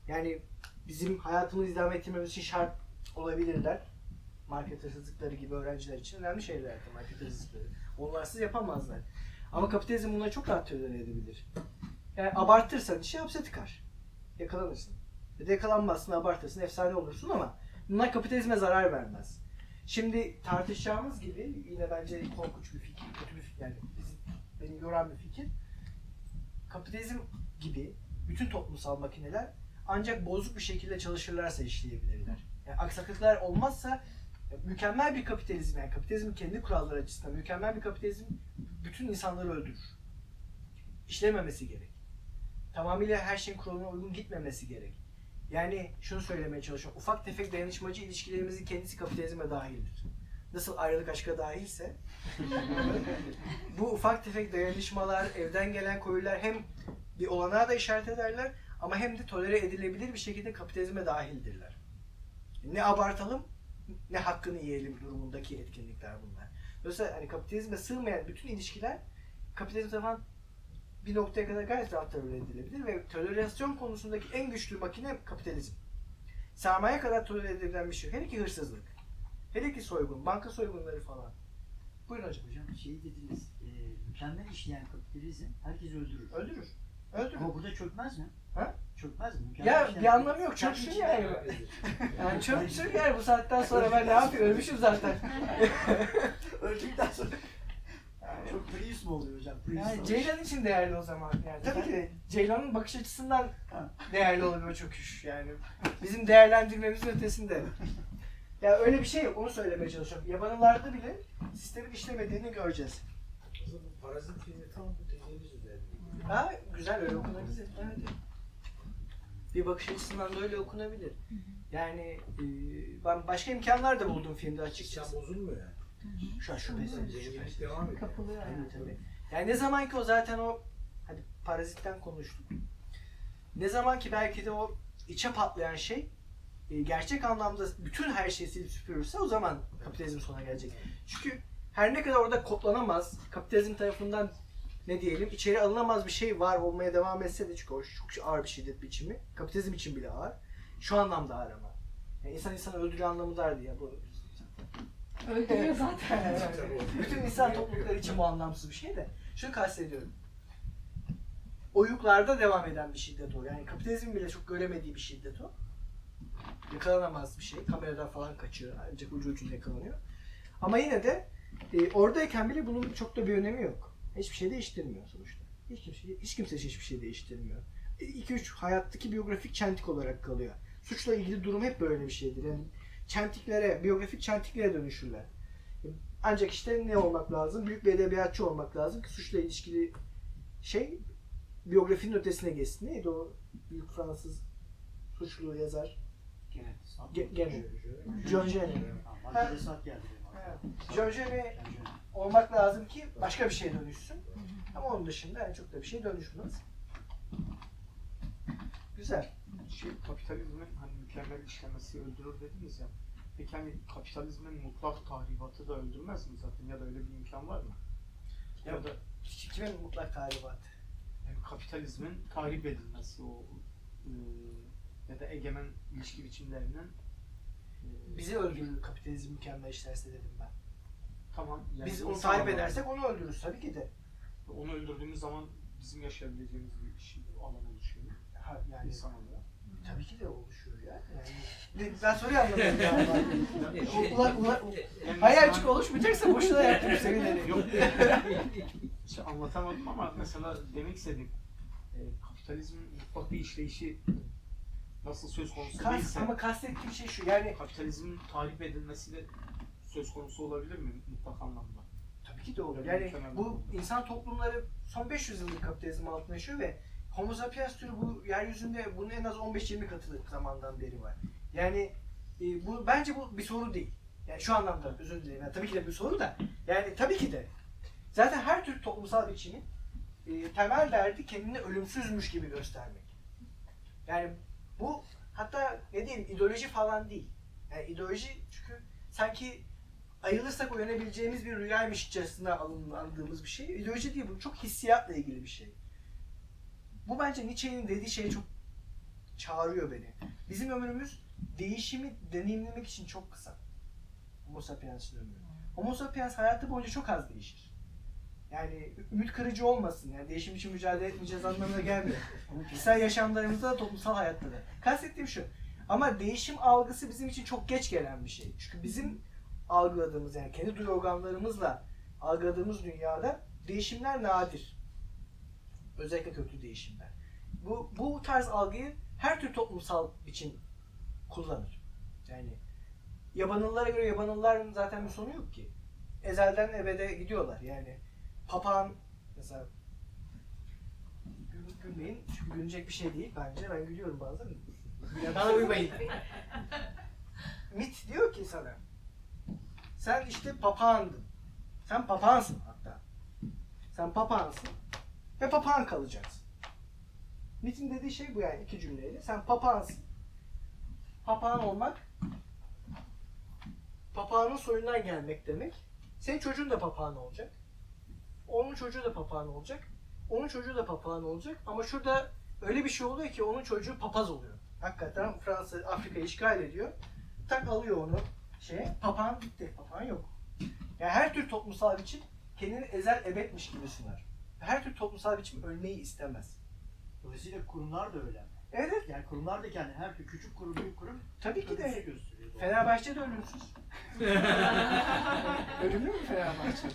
yani bizim hayatımızı idame ettirmemiz için şart olabilirler. Market hırsızlıkları gibi öğrenciler için önemli şeyler market hırsızlıkları. Onlarsız yapamazlar. Ama kapitalizm bunları çok rahat tolere edebilir. Yani abartırsan işi hapse tıkar. Yakalanırsın. Ya da yakalanmazsın, abartırsın, efsane olursun ama bunlar kapitalizme zarar vermez. Şimdi tartışacağımız gibi yine bence korkunç bir fikir, kötü bir fikir yani bizi, beni yoran bir fikir. Kapitalizm gibi bütün toplumsal makineler ancak bozuk bir şekilde çalışırlarsa işleyebilirler. Yani aksaklıklar olmazsa e, mükemmel bir kapitalizm yani kapitalizmin kendi kuralları açısından mükemmel bir kapitalizm bütün insanları öldürür. İşlememesi gerek. Tamamıyla her şeyin kuralına uygun gitmemesi gerek. Yani şunu söylemeye çalışıyorum. Ufak tefek dayanışmacı ilişkilerimizin kendisi kapitalizme dahildir. Nasıl ayrılık aşka dahilse [LAUGHS] bu ufak tefek dayanışmalar, evden gelen koyular hem bir olanağı da işaret ederler ama hem de tolere edilebilir bir şekilde kapitalizme dahildirler. Ne abartalım ne hakkını yiyelim durumundaki etkinlikler bunlar. Dolayısıyla hani kapitalizme sığmayan bütün ilişkiler kapitalizm tarafından bir noktaya kadar gayet rahat tolere edilebilir ve tolerasyon konusundaki en güçlü makine kapitalizm. Sermaye kadar tolere edilebilen bir şey. Hele ki hırsızlık. Hele ki soygun, banka soygunları falan. Buyurun hocam. Hocam şey dediniz, e, mükemmel işleyen kapitalizm herkesi öldürür. Öldürür. Öldürür. Ama burada çökmez mi? Ha? Çökmez mi? Ya bir anlamı yok. Çöksün yani. [LAUGHS] Yani çöksün yani bu saatten sonra ben ne yapayım? Ölmüşüm zaten. [LAUGHS] Öldükten sonra çok Prius mu oluyor hocam? Prius Yani. Ceylan için değerli o zaman. Yani tabii ki Ceylan'ın bakış açısından Ha. değerli oluyor çöküş yani. Bizim değerlendirmemizin ötesinde. Ya öyle bir şey yok. Onu söylemeye çalışıyorum. Yabanılarda bile sistemin işlemediğini göreceğiz. Aslında bu Parazit filmi tam. Ha güzel öyle okunabilir. Evet. Bir bakış açısından da öyle okunabilir. Yani e, ben başka imkanlar da buldum filmde açıkçası. bozulmuyor yani. Şu an şüphesiz. Devam ediyor. Kapılıyor yani. Tabii tabii. Yani ne zaman ki o zaten o hadi parazitten konuştuk. Ne zaman ki belki de o içe patlayan şey e, gerçek anlamda bütün her şeyi silip süpürürse o zaman kapitalizm sona gelecek. Çünkü her ne kadar orada kodlanamaz, kapitalizm tarafından ne diyelim içeri alınamaz bir şey var olmaya devam etse de çünkü o çok ağır bir şiddet biçimi. Kapitalizm için bile ağır. Şu anlamda ağır ama. Yani insan insanı öldürüyor anlamı ya bu. Öldürüyor zaten. Bütün insan toplulukları için bu anlamsız bir şey de. Şunu kastediyorum. Oyuklarda devam eden bir şiddet o. Yani kapitalizm bile çok göremediği bir şiddet o. Yakalanamaz bir şey. Kameradan falan kaçıyor. Ancak ucu ucuna yakalanıyor. Ama yine de e, oradayken bile bunun çok da bir önemi yok. Hiçbir şey değiştirmiyor sonuçta. Hiç kimse, hiç kimse hiçbir şey değiştirmiyor. 2-3 hayattaki biyografik çentik olarak kalıyor. Suçla ilgili durum hep böyle bir şeydir. Yani çentiklere, biyografik çentiklere dönüşürler. Ancak işte ne olmak lazım? Büyük bir edebiyatçı olmak lazım ki suçla ilişkili şey biyografinin ötesine geçsin. Neydi o büyük Fransız suçlu yazar? Gene. Gene. John Gene. John Gene. Olmak lazım ki başka bir şeye dönüşsün. Ama onun dışında yani çok da bir şey dönüşmez. Güzel. Şey, kapitalizmin hani mükemmel işlemesi öldürür dediniz ya. Peki hani kapitalizmin mutlak tahribatı da öldürmez mi zaten ya da öyle bir imkan var mı? Ya, Ya- da Kimin mutlak tahribatı? yani kapitalizmin tahrip edilmesi o e, ya da egemen ilişki biçimlerinin e, Bizi öldürür kapitalizm mükemmel işlerse dedim ben. Tamam yani Biz onu alanı- edersek onu öldürürüz tabii ki de. onu öldürdüğümüz zaman bizim yaşayabileceğimiz bir şey, alan oluşuyor. Ha, yani İnsan olarak. tabii ki de oluşuyor ya. Yani, ben soruyu anlamadım. [LAUGHS] Ulan, ulan, Yani hayalcik insan- oluşmayacaksa boşuna yaptım [LAUGHS] seni. Yok. işte anlatamadım ama mesela demek istediğim e, kapitalizmin mutlak bir işleyişi nasıl söz konusu Kas, değilse ama kastettiğim şey şu yani kapitalizmin tahrip edilmesi de söz konusu olabilir mi mutlak anlamda? tabii ki de olur. Yani mükemmel bu olur. insan toplumları son 500 yıldır kapitalizm altında yaşıyor ve Homo sapiens türü bu yeryüzünde bunun en az 15-20 katı zamandan beri var. Yani e, bu bence bu bir soru değil. Yani şu anlamda özür dilerim. Yani tabii ki de bir soru da. Yani tabii ki de. Zaten her tür toplumsal biçimin e, temel derdi kendini ölümsüzmüş gibi göstermek. Yani bu hatta ne diyeyim ideoloji falan değil. Yani ideoloji çünkü sanki ayılırsak uyanabileceğimiz bir rüyaymışçasına alındığımız bir şey. İdeoloji değil bu çok hissiyatla ilgili bir şey. Bu bence Nietzsche'nin dediği şeye çok çağırıyor beni. Bizim ömrümüz değişimi deneyimlemek için çok kısa. Homo sapiens'in ömrü. Homo sapiens hayatı boyunca çok az değişir. Yani ümit kırıcı olmasın. Yani değişim için mücadele etmeyeceğiz anlamına gelmiyor. [LAUGHS] Kişisel yaşamlarımızda da toplumsal hayatta da. Kastettiğim şu. Ama değişim algısı bizim için çok geç gelen bir şey. Çünkü bizim algıladığımız yani kendi duyu organlarımızla algıladığımız dünyada değişimler nadir. Özellikle köklü değişimler. Bu, bu tarz algıyı her tür toplumsal biçim kullanır. Yani yabanıllara göre yabanılların zaten bir sonu yok ki. Ezelden ebede gidiyorlar. Yani papağan mesela gül, gülmeyin çünkü gülünecek bir şey değil bence. Ben gülüyorum bazen. Ya [LAUGHS] bana uymayın. Mit diyor ki sana sen işte papağandın. Sen papağansın hatta. Sen papağansın ve papağan kalacaksın. Mit'in dediği şey bu yani iki cümleyle. Sen papağansın. Papağan olmak papağanın soyundan gelmek demek. Senin çocuğun da papağan olacak. Onun çocuğu da papağan olacak. Onun çocuğu da papağan olacak. Ama şurada öyle bir şey oluyor ki onun çocuğu papaz oluyor. Hakikaten Fransa Afrika'yı işgal ediyor. Tak alıyor onu şeye. Papağan bitti. Papağan yok. Yani her tür toplumsal biçim kendini ezel ebetmiş gibi sunar. Her tür toplumsal biçim ölmeyi istemez. Dolayısıyla kurumlar da öyle. Evet. Yani kurumlar da kendi her tür küçük kurum, büyük kurum tabii ki de. gösteriyor. Fenerbahçe de ölümsüz. [LAUGHS] Ölümlü mü Fenerbahçe?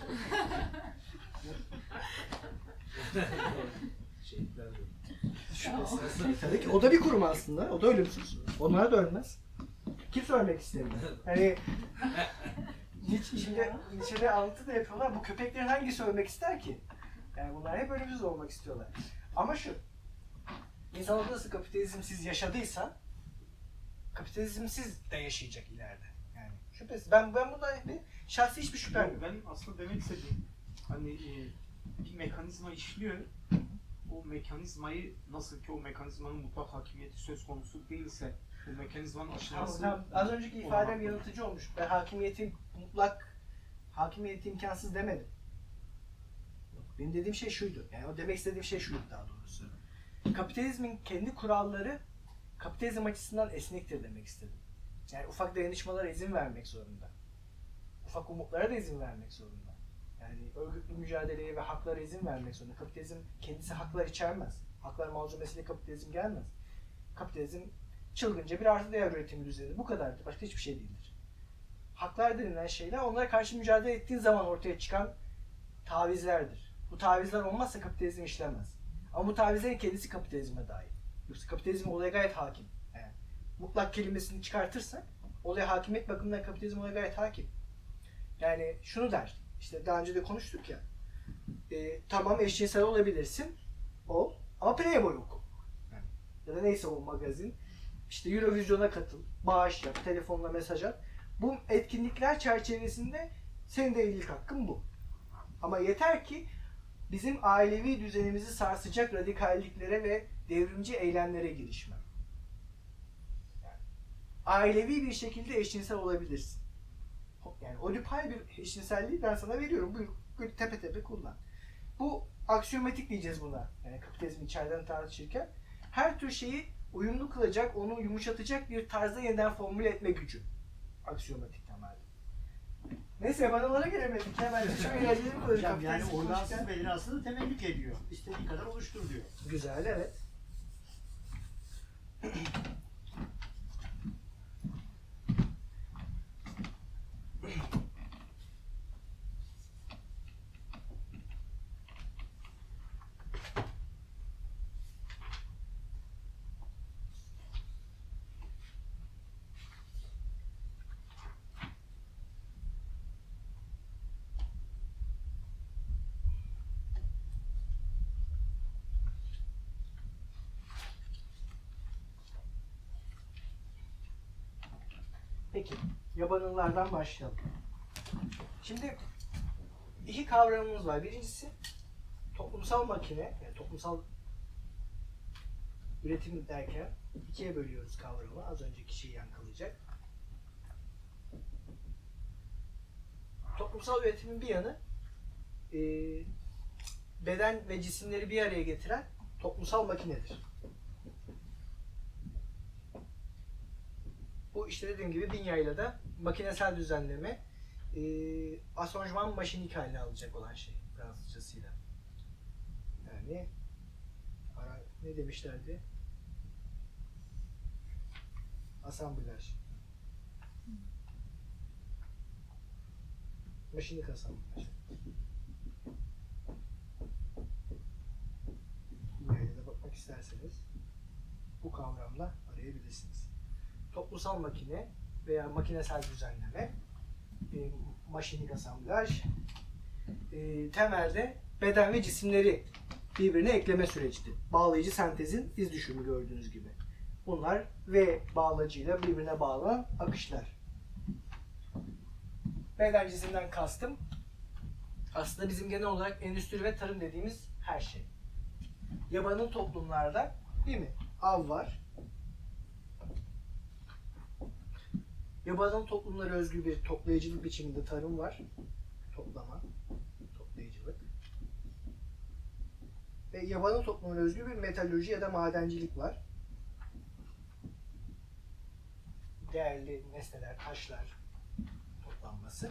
Şehitler de. Tabii ki o da bir kurum aslında. O da ölümsüz. Onlar da ölmez. Kimse ölmek istemiyor. Hani Nietzsche, şimdi Nietzsche'de alıntı da yapıyorlar. Bu köpeklerin hangisi ölmek ister ki? Yani bunlar hep ölümsüz olmak istiyorlar. Ama şu. İnsan nasıl kapitalizmsiz yaşadıysa kapitalizmsiz de yaşayacak ileride. Yani şüphesiz. Ben ben bunda bir şahsi hiçbir şüphem yok. Ben aslında demek istediğim hani e, bir mekanizma işliyor. O mekanizmayı nasıl ki o mekanizmanın mutlak hakimiyeti söz konusu değilse bu mekanizmanın aşılması. Az önceki ifadem yanıltıcı olmuş. Ben hakimiyetin mutlak hakimiyeti imkansız demedim. Benim dediğim şey şuydu. Yani o demek istediğim şey şuydu daha doğrusu. Kapitalizmin kendi kuralları kapitalizm açısından esnektir demek istedim. Yani ufak dayanışmalara izin vermek zorunda. Ufak umutlara da izin vermek zorunda. Yani örgütlü mücadeleye ve haklara izin vermek zorunda. Kapitalizm kendisi haklar içermez. Haklar malzumesiyle kapitalizm gelmez. Kapitalizm çılgınca bir artı değer üretimi düzeni. Bu kadardır. Başka hiçbir şey değildir. Haklar denilen şeyler onlara karşı mücadele ettiğin zaman ortaya çıkan tavizlerdir. Bu tavizler olmazsa kapitalizm işlemez. Ama bu tavizlerin kendisi kapitalizme dair. Yoksa kapitalizm olaya gayet hakim. Yani mutlak kelimesini çıkartırsak olaya hakimiyet bakımından kapitalizm olaya gayet hakim. Yani şunu der. İşte daha önce de konuştuk ya. E, tamam eşcinsel olabilirsin. Ol. Ama Playboy oku. Ya da neyse o magazin. İşte Eurovision'a katıl. Bağış yap. Telefonla mesaj at. Bu etkinlikler çerçevesinde senin de evlilik hakkın bu. Ama yeter ki bizim ailevi düzenimizi sarsacak radikalliklere ve devrimci eylemlere girişme. Yani ailevi bir şekilde eşcinsel olabilirsin. Yani odipal bir eşcinselliği ben sana veriyorum. Buyur, tepe tepe kullan. Bu aksiyomatik diyeceğiz buna. Yani kapitalizm içeriden tartışırken. Her tür şeyi uyumlu kılacak, onu yumuşatacak bir tarzda yeniden formüle etme gücü. Aksiyomatik temelde. Neyse banalara gelemedik. Hemen çok [LAUGHS] eğlenceli bir. Hocam yani organsız bedeni aslında temellik ediyor. İstediği kadar oluştur diyor. Güzel evet. Peki, yabanıllardan başlayalım. Şimdi iki kavramımız var. Birincisi toplumsal makine, yani toplumsal üretim derken ikiye bölüyoruz kavramı. Az önceki şeyi yankılayacak. Toplumsal üretimin bir yanı e, beden ve cisimleri bir araya getiren toplumsal makinedir. Bu işte dediğim gibi Binya'yla da makinesel düzenleme e, asonjman maşinik haline alacak olan şey Fransızcasıyla. Yani ara, ne demişlerdi? Asamblaj. Maşinik asamblaj. Binya'ya da bakmak isterseniz bu kavramla arayabilirsiniz toplumsal makine veya makinesel düzenleme, e, maşinik asamblaj, e, temelde beden ve cisimleri birbirine ekleme sürecidir. Bağlayıcı sentezin iz düşümü gördüğünüz gibi. Bunlar V bağlacıyla birbirine bağlanan akışlar. Beden cisimden kastım aslında bizim genel olarak endüstri ve tarım dediğimiz her şey. Yabanıl toplumlarda değil mi? Av var, Yabancı toplumlara özgü bir toplayıcılık biçiminde tarım var. Toplama, toplayıcılık. Ve yabancı toplumlara özgü bir metalurji ya da madencilik var. Değerli nesneler, taşlar toplanması.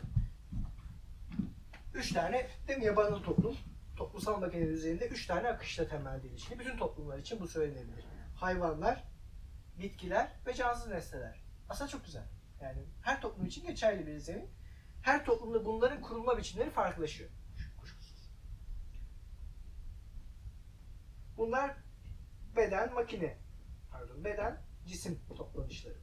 Üç tane değil mi yabancı toplum? Toplumsal makine üzerinde üç tane akışla temelde ilişkili. Bütün toplumlar için bu söylenebilir. Hayvanlar, bitkiler ve cansız nesneler. Aslında çok güzel. Yani her toplum için geçerli bir zemin. Her toplumda bunların kurulma biçimleri farklılaşıyor. Kuşkusuz. Bunlar beden, makine. Pardon, beden, cisim toplanışları.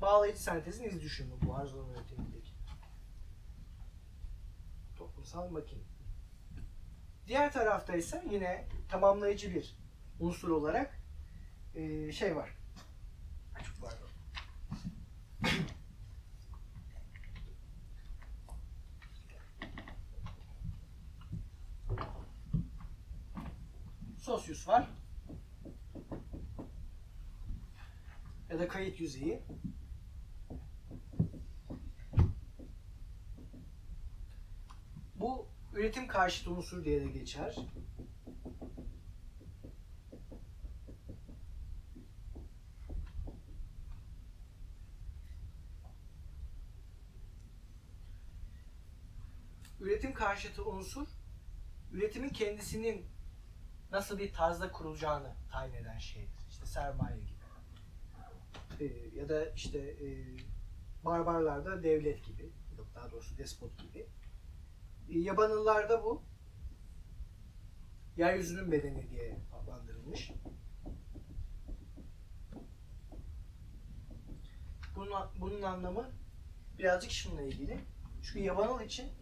Bağlayıcı sentezin iz düşümü bu Arzu'nun yöntemindeki. Toplumsal makine. Diğer tarafta ise yine tamamlayıcı bir unsur olarak e, şey var. Sosyus var. Ya da kayıt yüzeyi. üretim karşıtı unsur diye de geçer. Üretim karşıtı unsur, üretimin kendisinin nasıl bir tarzda kurulacağını tayin eden şeydir. İşte sermaye gibi. Ee, ya da işte e, barbarlarda devlet gibi, yok daha doğrusu despot gibi. E, Yabanıllarda bu yeryüzünün bedeni diye adlandırılmış. Bunun, bunun anlamı birazcık şununla ilgili. Çünkü yabanıl için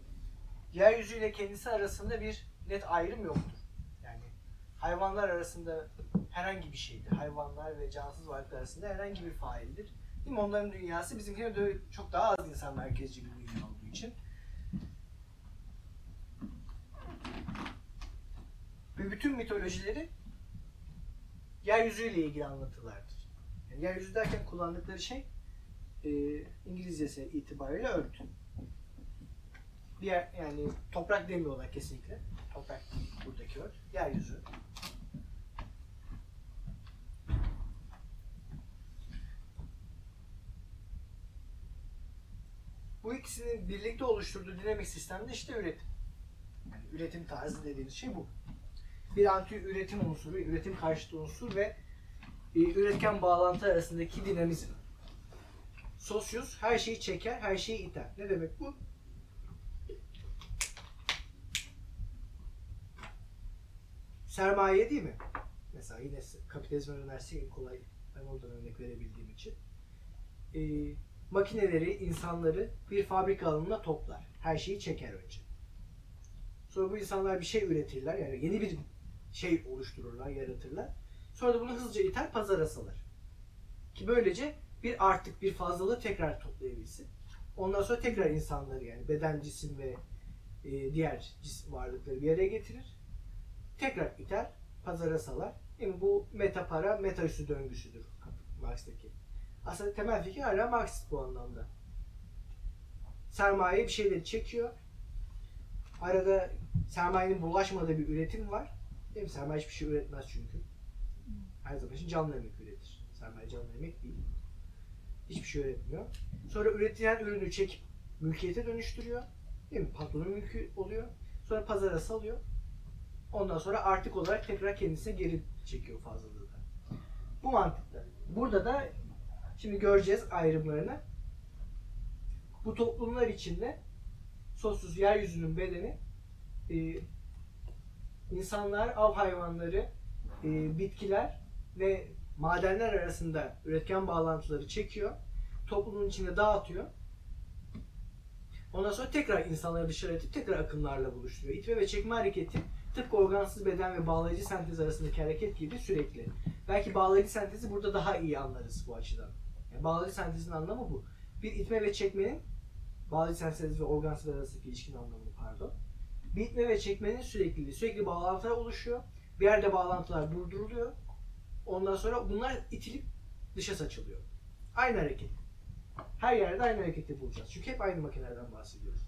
yeryüzüyle kendisi arasında bir net ayrım yoktur. Yani hayvanlar arasında herhangi bir şeydir. Hayvanlar ve cansız varlıklar arasında herhangi bir faildir. Değil mi? Onların dünyası bizimkine de çok daha az insan merkezci bir dünya olduğu için. Ve bütün mitolojileri yeryüzüyle ilgili anlatılardır. Yani yeryüzü derken kullandıkları şey e, İngilizcesi itibariyle örtü. Diğer yani toprak demiyorlar kesinlikle. Toprak değil buradaki ört. Yeryüzü. Bu ikisinin birlikte oluşturduğu dinamik sistemde işte üretim. Yani üretim tarzı dediğimiz şey bu. Bir anti üretim unsuru, üretim karşıtı unsur ve e, üretken bağlantı arasındaki dinamizm. Sosyus her şeyi çeker, her şeyi iter. Ne demek bu? Sermaye değil mi? Mesela yine kapitalizm önersi en kolay ben oradan örnek verebildiğim için. E, makineleri, insanları bir fabrika alanına toplar. Her şeyi çeker önce. Sonra bu insanlar bir şey üretirler. Yani yeni bir şey oluştururlar, yaratırlar. Sonra da bunu hızlıca iter, pazara salar. Ki böylece bir artık, bir fazlalığı tekrar toplayabilsin. Ondan sonra tekrar insanları yani beden, cisim ve e, diğer cisim varlıkları bir araya getirir. Tekrar iter, pazara salar. Yani bu meta para, meta üssü döngüsüdür Marx'taki. Aslında temel fikir hala Marksist bu anlamda. Sermaye bir şeyleri çekiyor. Arada sermayenin bulaşmadığı bir üretim var. Değil mi? Sermaye hiçbir şey üretmez çünkü. Her zaman için canlı emek üretir. Sermaye canlı emek değil. Hiçbir şey üretmiyor. Sonra üretilen ürünü çekip mülkiyete dönüştürüyor. Değil mi? Patronun mülkü oluyor. Sonra pazara salıyor. Ondan sonra artık olarak tekrar kendisine geri çekiyor fazlalığı da. Bu mantıkta. Burada da şimdi göreceğiz ayrımlarını. Bu toplumlar içinde sosyus yeryüzünün bedeni e, insanlar, av hayvanları, e, bitkiler ve madenler arasında üretken bağlantıları çekiyor. Toplumun içinde dağıtıyor. Ondan sonra tekrar insanları dışarı atıp tekrar akımlarla buluşturuyor. İtme ve çekme hareketi tıpkı organsız beden ve bağlayıcı sentez arasındaki hareket gibi sürekli. Belki bağlayıcı sentezi burada daha iyi anlarız bu açıdan. Yani bağlayıcı sentezin anlamı bu. Bir itme ve çekmenin bağlayıcı sentez ve organsız arasındaki ilişkinin anlamı pardon. Bir itme ve çekmenin sürekliliği. Sürekli bağlantılar oluşuyor. Bir yerde bağlantılar durduruluyor. Ondan sonra bunlar itilip dışa saçılıyor. Aynı hareket. Her yerde aynı hareketi bulacağız. Çünkü hep aynı makinelerden bahsediyoruz.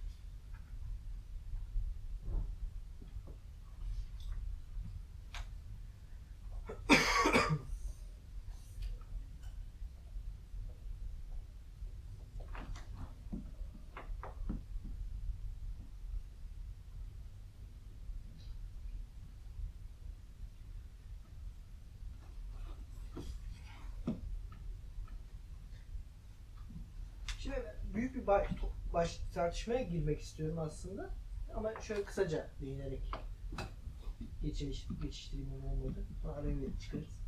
Şimdi büyük bir baş, baş tartışmaya girmek istiyorum aslında. Ama şöyle kısaca değinerek geçiş, geçiştireyim olmadı. Araya çıkarız.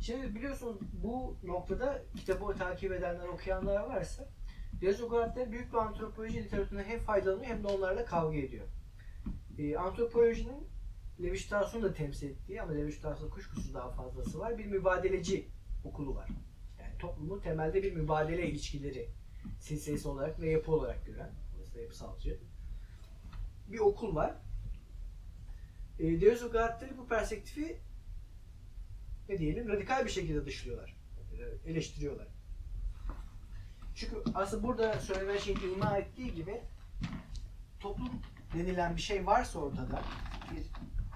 Şimdi biliyorsun bu noktada kitabı takip edenler, okuyanlar varsa Dezokratlar büyük bir antropoloji literatüründen hem faydalanıyor hem de onlarla kavga ediyor. Ee, antropolojinin Levi Strauss'un da temsil ettiği ama Levi Strauss'un kuşkusuz daha fazlası var. Bir mübadeleci okulu var. Yani toplumun temelde bir mübadele ilişkileri silsilesi olarak ve yapı olarak gören, da yapısalcı bir okul var. E, Deozogatları bu perspektifi ne diyelim radikal bir şekilde dışlıyorlar. e, Eleştiriyorlar. Çünkü aslında burada söylenen şeyin ima ettiği gibi toplum denilen bir şey varsa ortada bir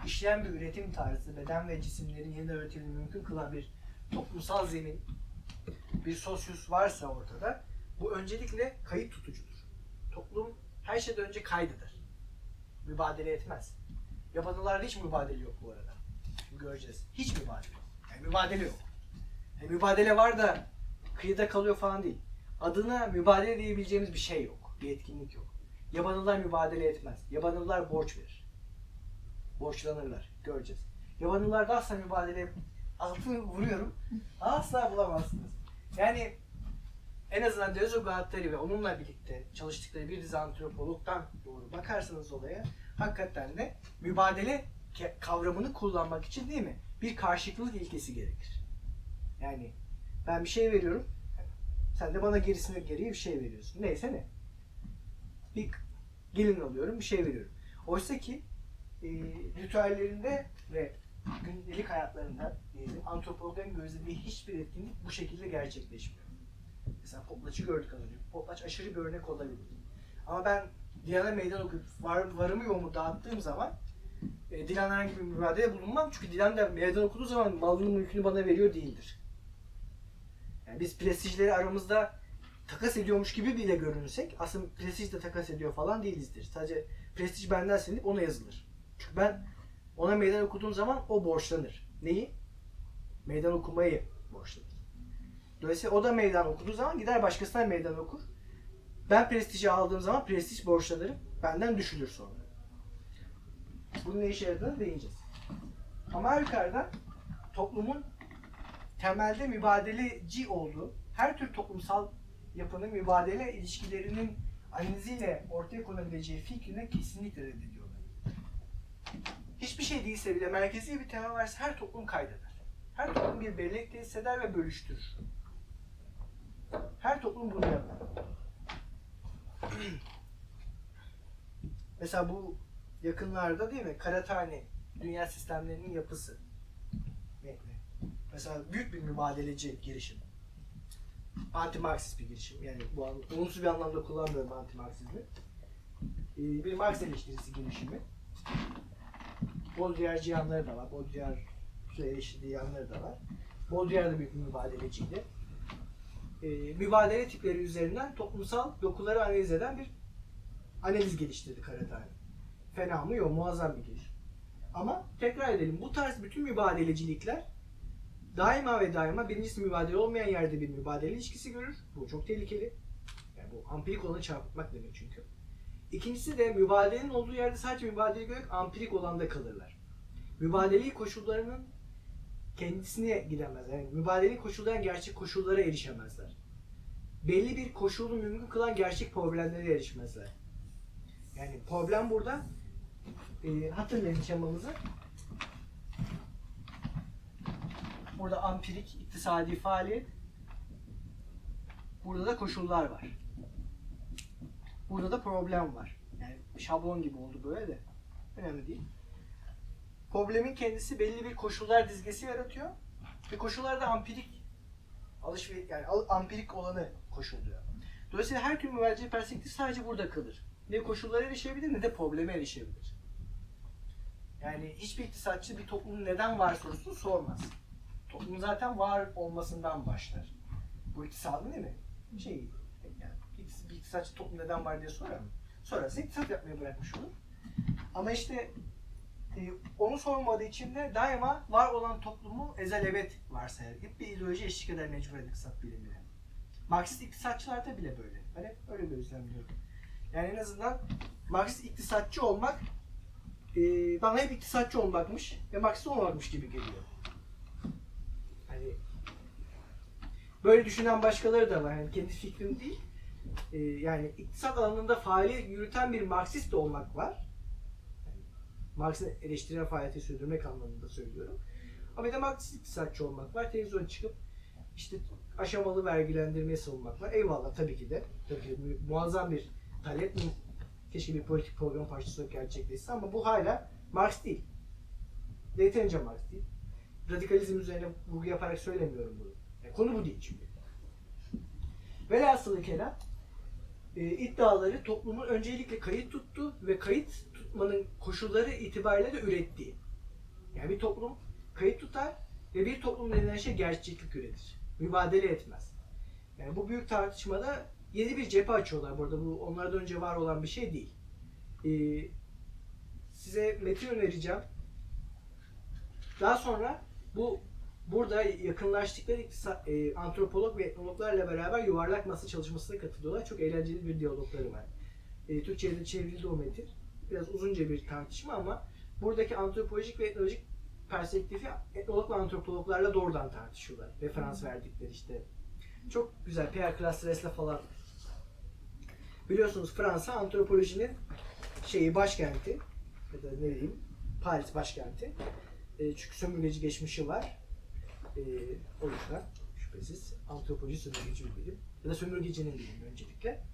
işleyen bir üretim tarzı, beden ve cisimlerin yeniden üretimini mümkün kılan bir toplumsal zemin, bir sosyus varsa ortada bu öncelikle kayıt tutucudur. Toplum her şeyden önce kaydeder. Mübadele etmez. Yabancılarda hiç mübadele yok bu arada. Şimdi göreceğiz. Hiç mübadele yok. Yani mübadele yok. Yani mübadele var da kıyıda kalıyor falan değil. Adına mübadele diyebileceğimiz bir şey yok. Bir etkinlik yok. Yabancılar mübadele etmez. Yabancılar borç verir. Borçlanırlar. Göreceğiz. Yabancılarda asla mübadele altını vuruyorum. Asla bulamazsınız. Yani en azından Dezo Gattari ve onunla birlikte çalıştıkları bir dizi antropologdan doğru bakarsanız olaya hakikaten de mübadele kavramını kullanmak için değil mi? Bir karşılıklılık ilkesi gerekir. Yani ben bir şey veriyorum. Sen de bana gerisine geriye bir şey veriyorsun. Neyse ne. Bir gelin alıyorum, bir şey veriyorum. Oysa ki e, ritüellerinde ve gündelik hayatlarında diyelim antropologların gözlediği hiçbir etkinlik bu şekilde gerçekleşmiyor. Mesela poplaçı gördük az önce. Poplaç aşırı bir örnek olabilir. Ama ben Dilan'a meydan okuyup var, varımı yoğumu dağıttığım zaman e, Dilan herhangi bir mübadelede bulunmam. Çünkü Dilan da meydan okuduğu zaman malını mülkünü bana veriyor değildir. Yani biz prestijleri aramızda takas ediyormuş gibi bile görünsek aslında prestij de takas ediyor falan değilizdir. Sadece prestij benden silinip ona yazılır. Çünkü ben ona meydan okuduğum zaman o borçlanır. Neyi? Meydan okumayı borçlanır. Dolayısıyla o da meydan okuduğu zaman gider başkasına meydan okur. Ben prestiji aldığım zaman prestij borçlanırım. Benden düşülür sonra. Bunun ne işe yaradığını değineceğiz. Ama yukarıda toplumun temelde mübadeleci olduğu, her tür toplumsal yapının mübadele ilişkilerinin analiziyle ortaya konabileceği fikrine kesinlikle reddediyorlar. Hiçbir şey değilse bile merkezi bir tema varsa her toplum kaydeder. Her toplum bir bellek tesis eder ve bölüştürür. Her toplum bunu yapar. Mesela bu yakınlarda değil mi? Karatane, dünya sistemlerinin yapısı. Mesela büyük bir mübadeleci girişim. Anti-Marksist bir girişim. Yani bu an, olumsuz bir anlamda kullanmıyorum anti-Marksizmi. Ee, bir Marx eleştirisi girişimi. Baudrillard'cı yanları da var. Baudrillard'ı eleştirdiği yanları da var. Baudrillard da büyük bir mübadeleciydi. Ee, mübadele tipleri üzerinden toplumsal dokuları analiz eden bir analiz geliştirdi Karatani. Fena mı? Yok. Muazzam bir girişim. Ama tekrar edelim. Bu tarz bütün mübadelecilikler daima ve daima birincisi mübadele olmayan yerde bir mübadele ilişkisi görür. Bu çok tehlikeli. Yani bu ampirik olanı çarpıtmak demek çünkü. İkincisi de mübadelenin olduğu yerde sadece mübadele görerek ampirik olanda kalırlar. Mübadele koşullarının kendisine gidemezler. Yani mübadele koşullarından gerçek koşullara erişemezler. Belli bir koşulu mümkün kılan gerçek problemlere erişmezler. Yani problem burada e, hatırlayın şemamızı. Burada ampirik iktisadi faaliyet. Burada da koşullar var. Burada da problem var. Yani şablon gibi oldu böyle de. Önemli değil. Problemin kendisi belli bir koşullar dizgesi yaratıyor. Ve koşullar da ampirik alışveriş yani ampirik olanı koşulluyor. Dolayısıyla her türlü müvelci perspektif sadece burada kalır. Ne koşullara erişebilir ne de probleme erişebilir. Yani hiçbir iktisatçı bir toplumun neden var sorusunu sormaz. Toplum zaten var olmasından başlar. Bu iktisadın değil mi? Şey, yani bir iktisatçı toplum neden var diye sorar mı? Sorarsa iktisat yapmayı bırakmış olur. Ama işte e, onu sormadığı için de daima var olan toplumu ezel evet varsayar. Hep bir ideoloji eşlik eder mecburen iktisat bilimine. Marksist iktisatçılarda bile böyle. Ben hep öyle gözlemliyorum. Yani en azından Marksist iktisatçı olmak e, bana hep iktisatçı olmakmış ve Marksist olmakmış gibi geliyor. Hani böyle düşünen başkaları da var. Yani kendi fikrim değil. E, yani iktisat alanında faaliyet yürüten bir Marksist de olmak var. Marx'ın eleştirel faaliyeti sürdürmek anlamında söylüyorum. Ama bir de Marksist iktisatçı olmak var. Televizyon çıkıp işte aşamalı vergilendirmeyi savunmak var. Eyvallah tabii ki de. Tabii ki de mu- muazzam bir talep. Keşke bir politik program parçası olarak gerçekleşse ama bu hala Marx değil. Yeterince Marx değil. Radikalizm üzerine vurgu yaparak söylemiyorum bunu. Yani konu bu değil çünkü. Velhasılı kelam e, iddiaları toplumun öncelikle kayıt tuttu ve kayıt tutmanın koşulları itibariyle de ürettiği. Yani bir toplum kayıt tutar ve bir toplum denilen şey gerçeklik üretir. Mübadele etmez. Yani bu büyük tartışmada yeni bir cephe açıyorlar burada. Bu onlardan önce var olan bir şey değil. Ee, size metin önereceğim. Daha sonra bu burada yakınlaştıkları e, antropolog ve etnologlarla beraber yuvarlak masa çalışmasına katılıyorlar. Çok eğlenceli bir diyalogları var. E, Türkçe'ye de çevrildi o metin. Biraz uzunca bir tartışma ama buradaki antropolojik ve etnolojik perspektifi etnolog ve antropologlarla doğrudan tartışıyorlar. Referans verdikleri işte. Çok güzel. Pierre Classeres'le falan. Biliyorsunuz Fransa antropolojinin şeyi başkenti ya da ne diyeyim Paris başkenti. E, çünkü sömürgeci geçmişi var. E, o yüzden şüphesiz antropoloji sömürgeci bir bilim. Ya da sömürgecinin bilimi öncelikle.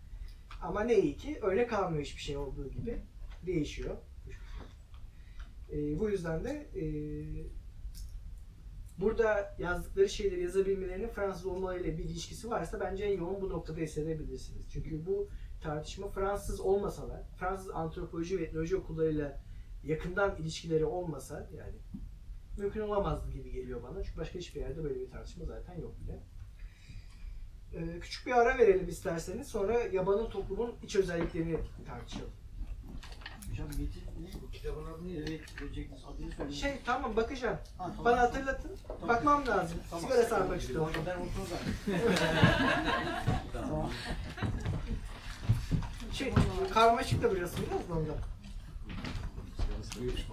Ama ne iyi ki öyle kalmıyor hiçbir şey olduğu gibi. Değişiyor. E, bu yüzden de e, burada yazdıkları şeyleri yazabilmelerinin Fransız olmalarıyla bir ilişkisi varsa bence en yoğun bu noktada hissedebilirsiniz. Çünkü bu tartışma Fransız olmasalar, Fransız antropoloji ve etnoloji okullarıyla yakından ilişkileri olmasa yani mümkün olamazdı gibi geliyor bana. Çünkü başka hiçbir yerde böyle bir tartışma zaten yok bile. Ee, küçük bir ara verelim isterseniz. Sonra yabanın toplumun iç özelliklerini tartışalım. Hocam metin ne? Bu kitabın adı neydi? Evet, görecekiniz adını söyleyin. Şey tamam bakacağım. Ha, tamam. Bana hatırlatın. Bakmam lazım. Tamam. Sigara sarmak istiyorum. Ben unuttum zaten. [LAUGHS] tamam. Şey, karmaşık da biraz da ondan. Buyur.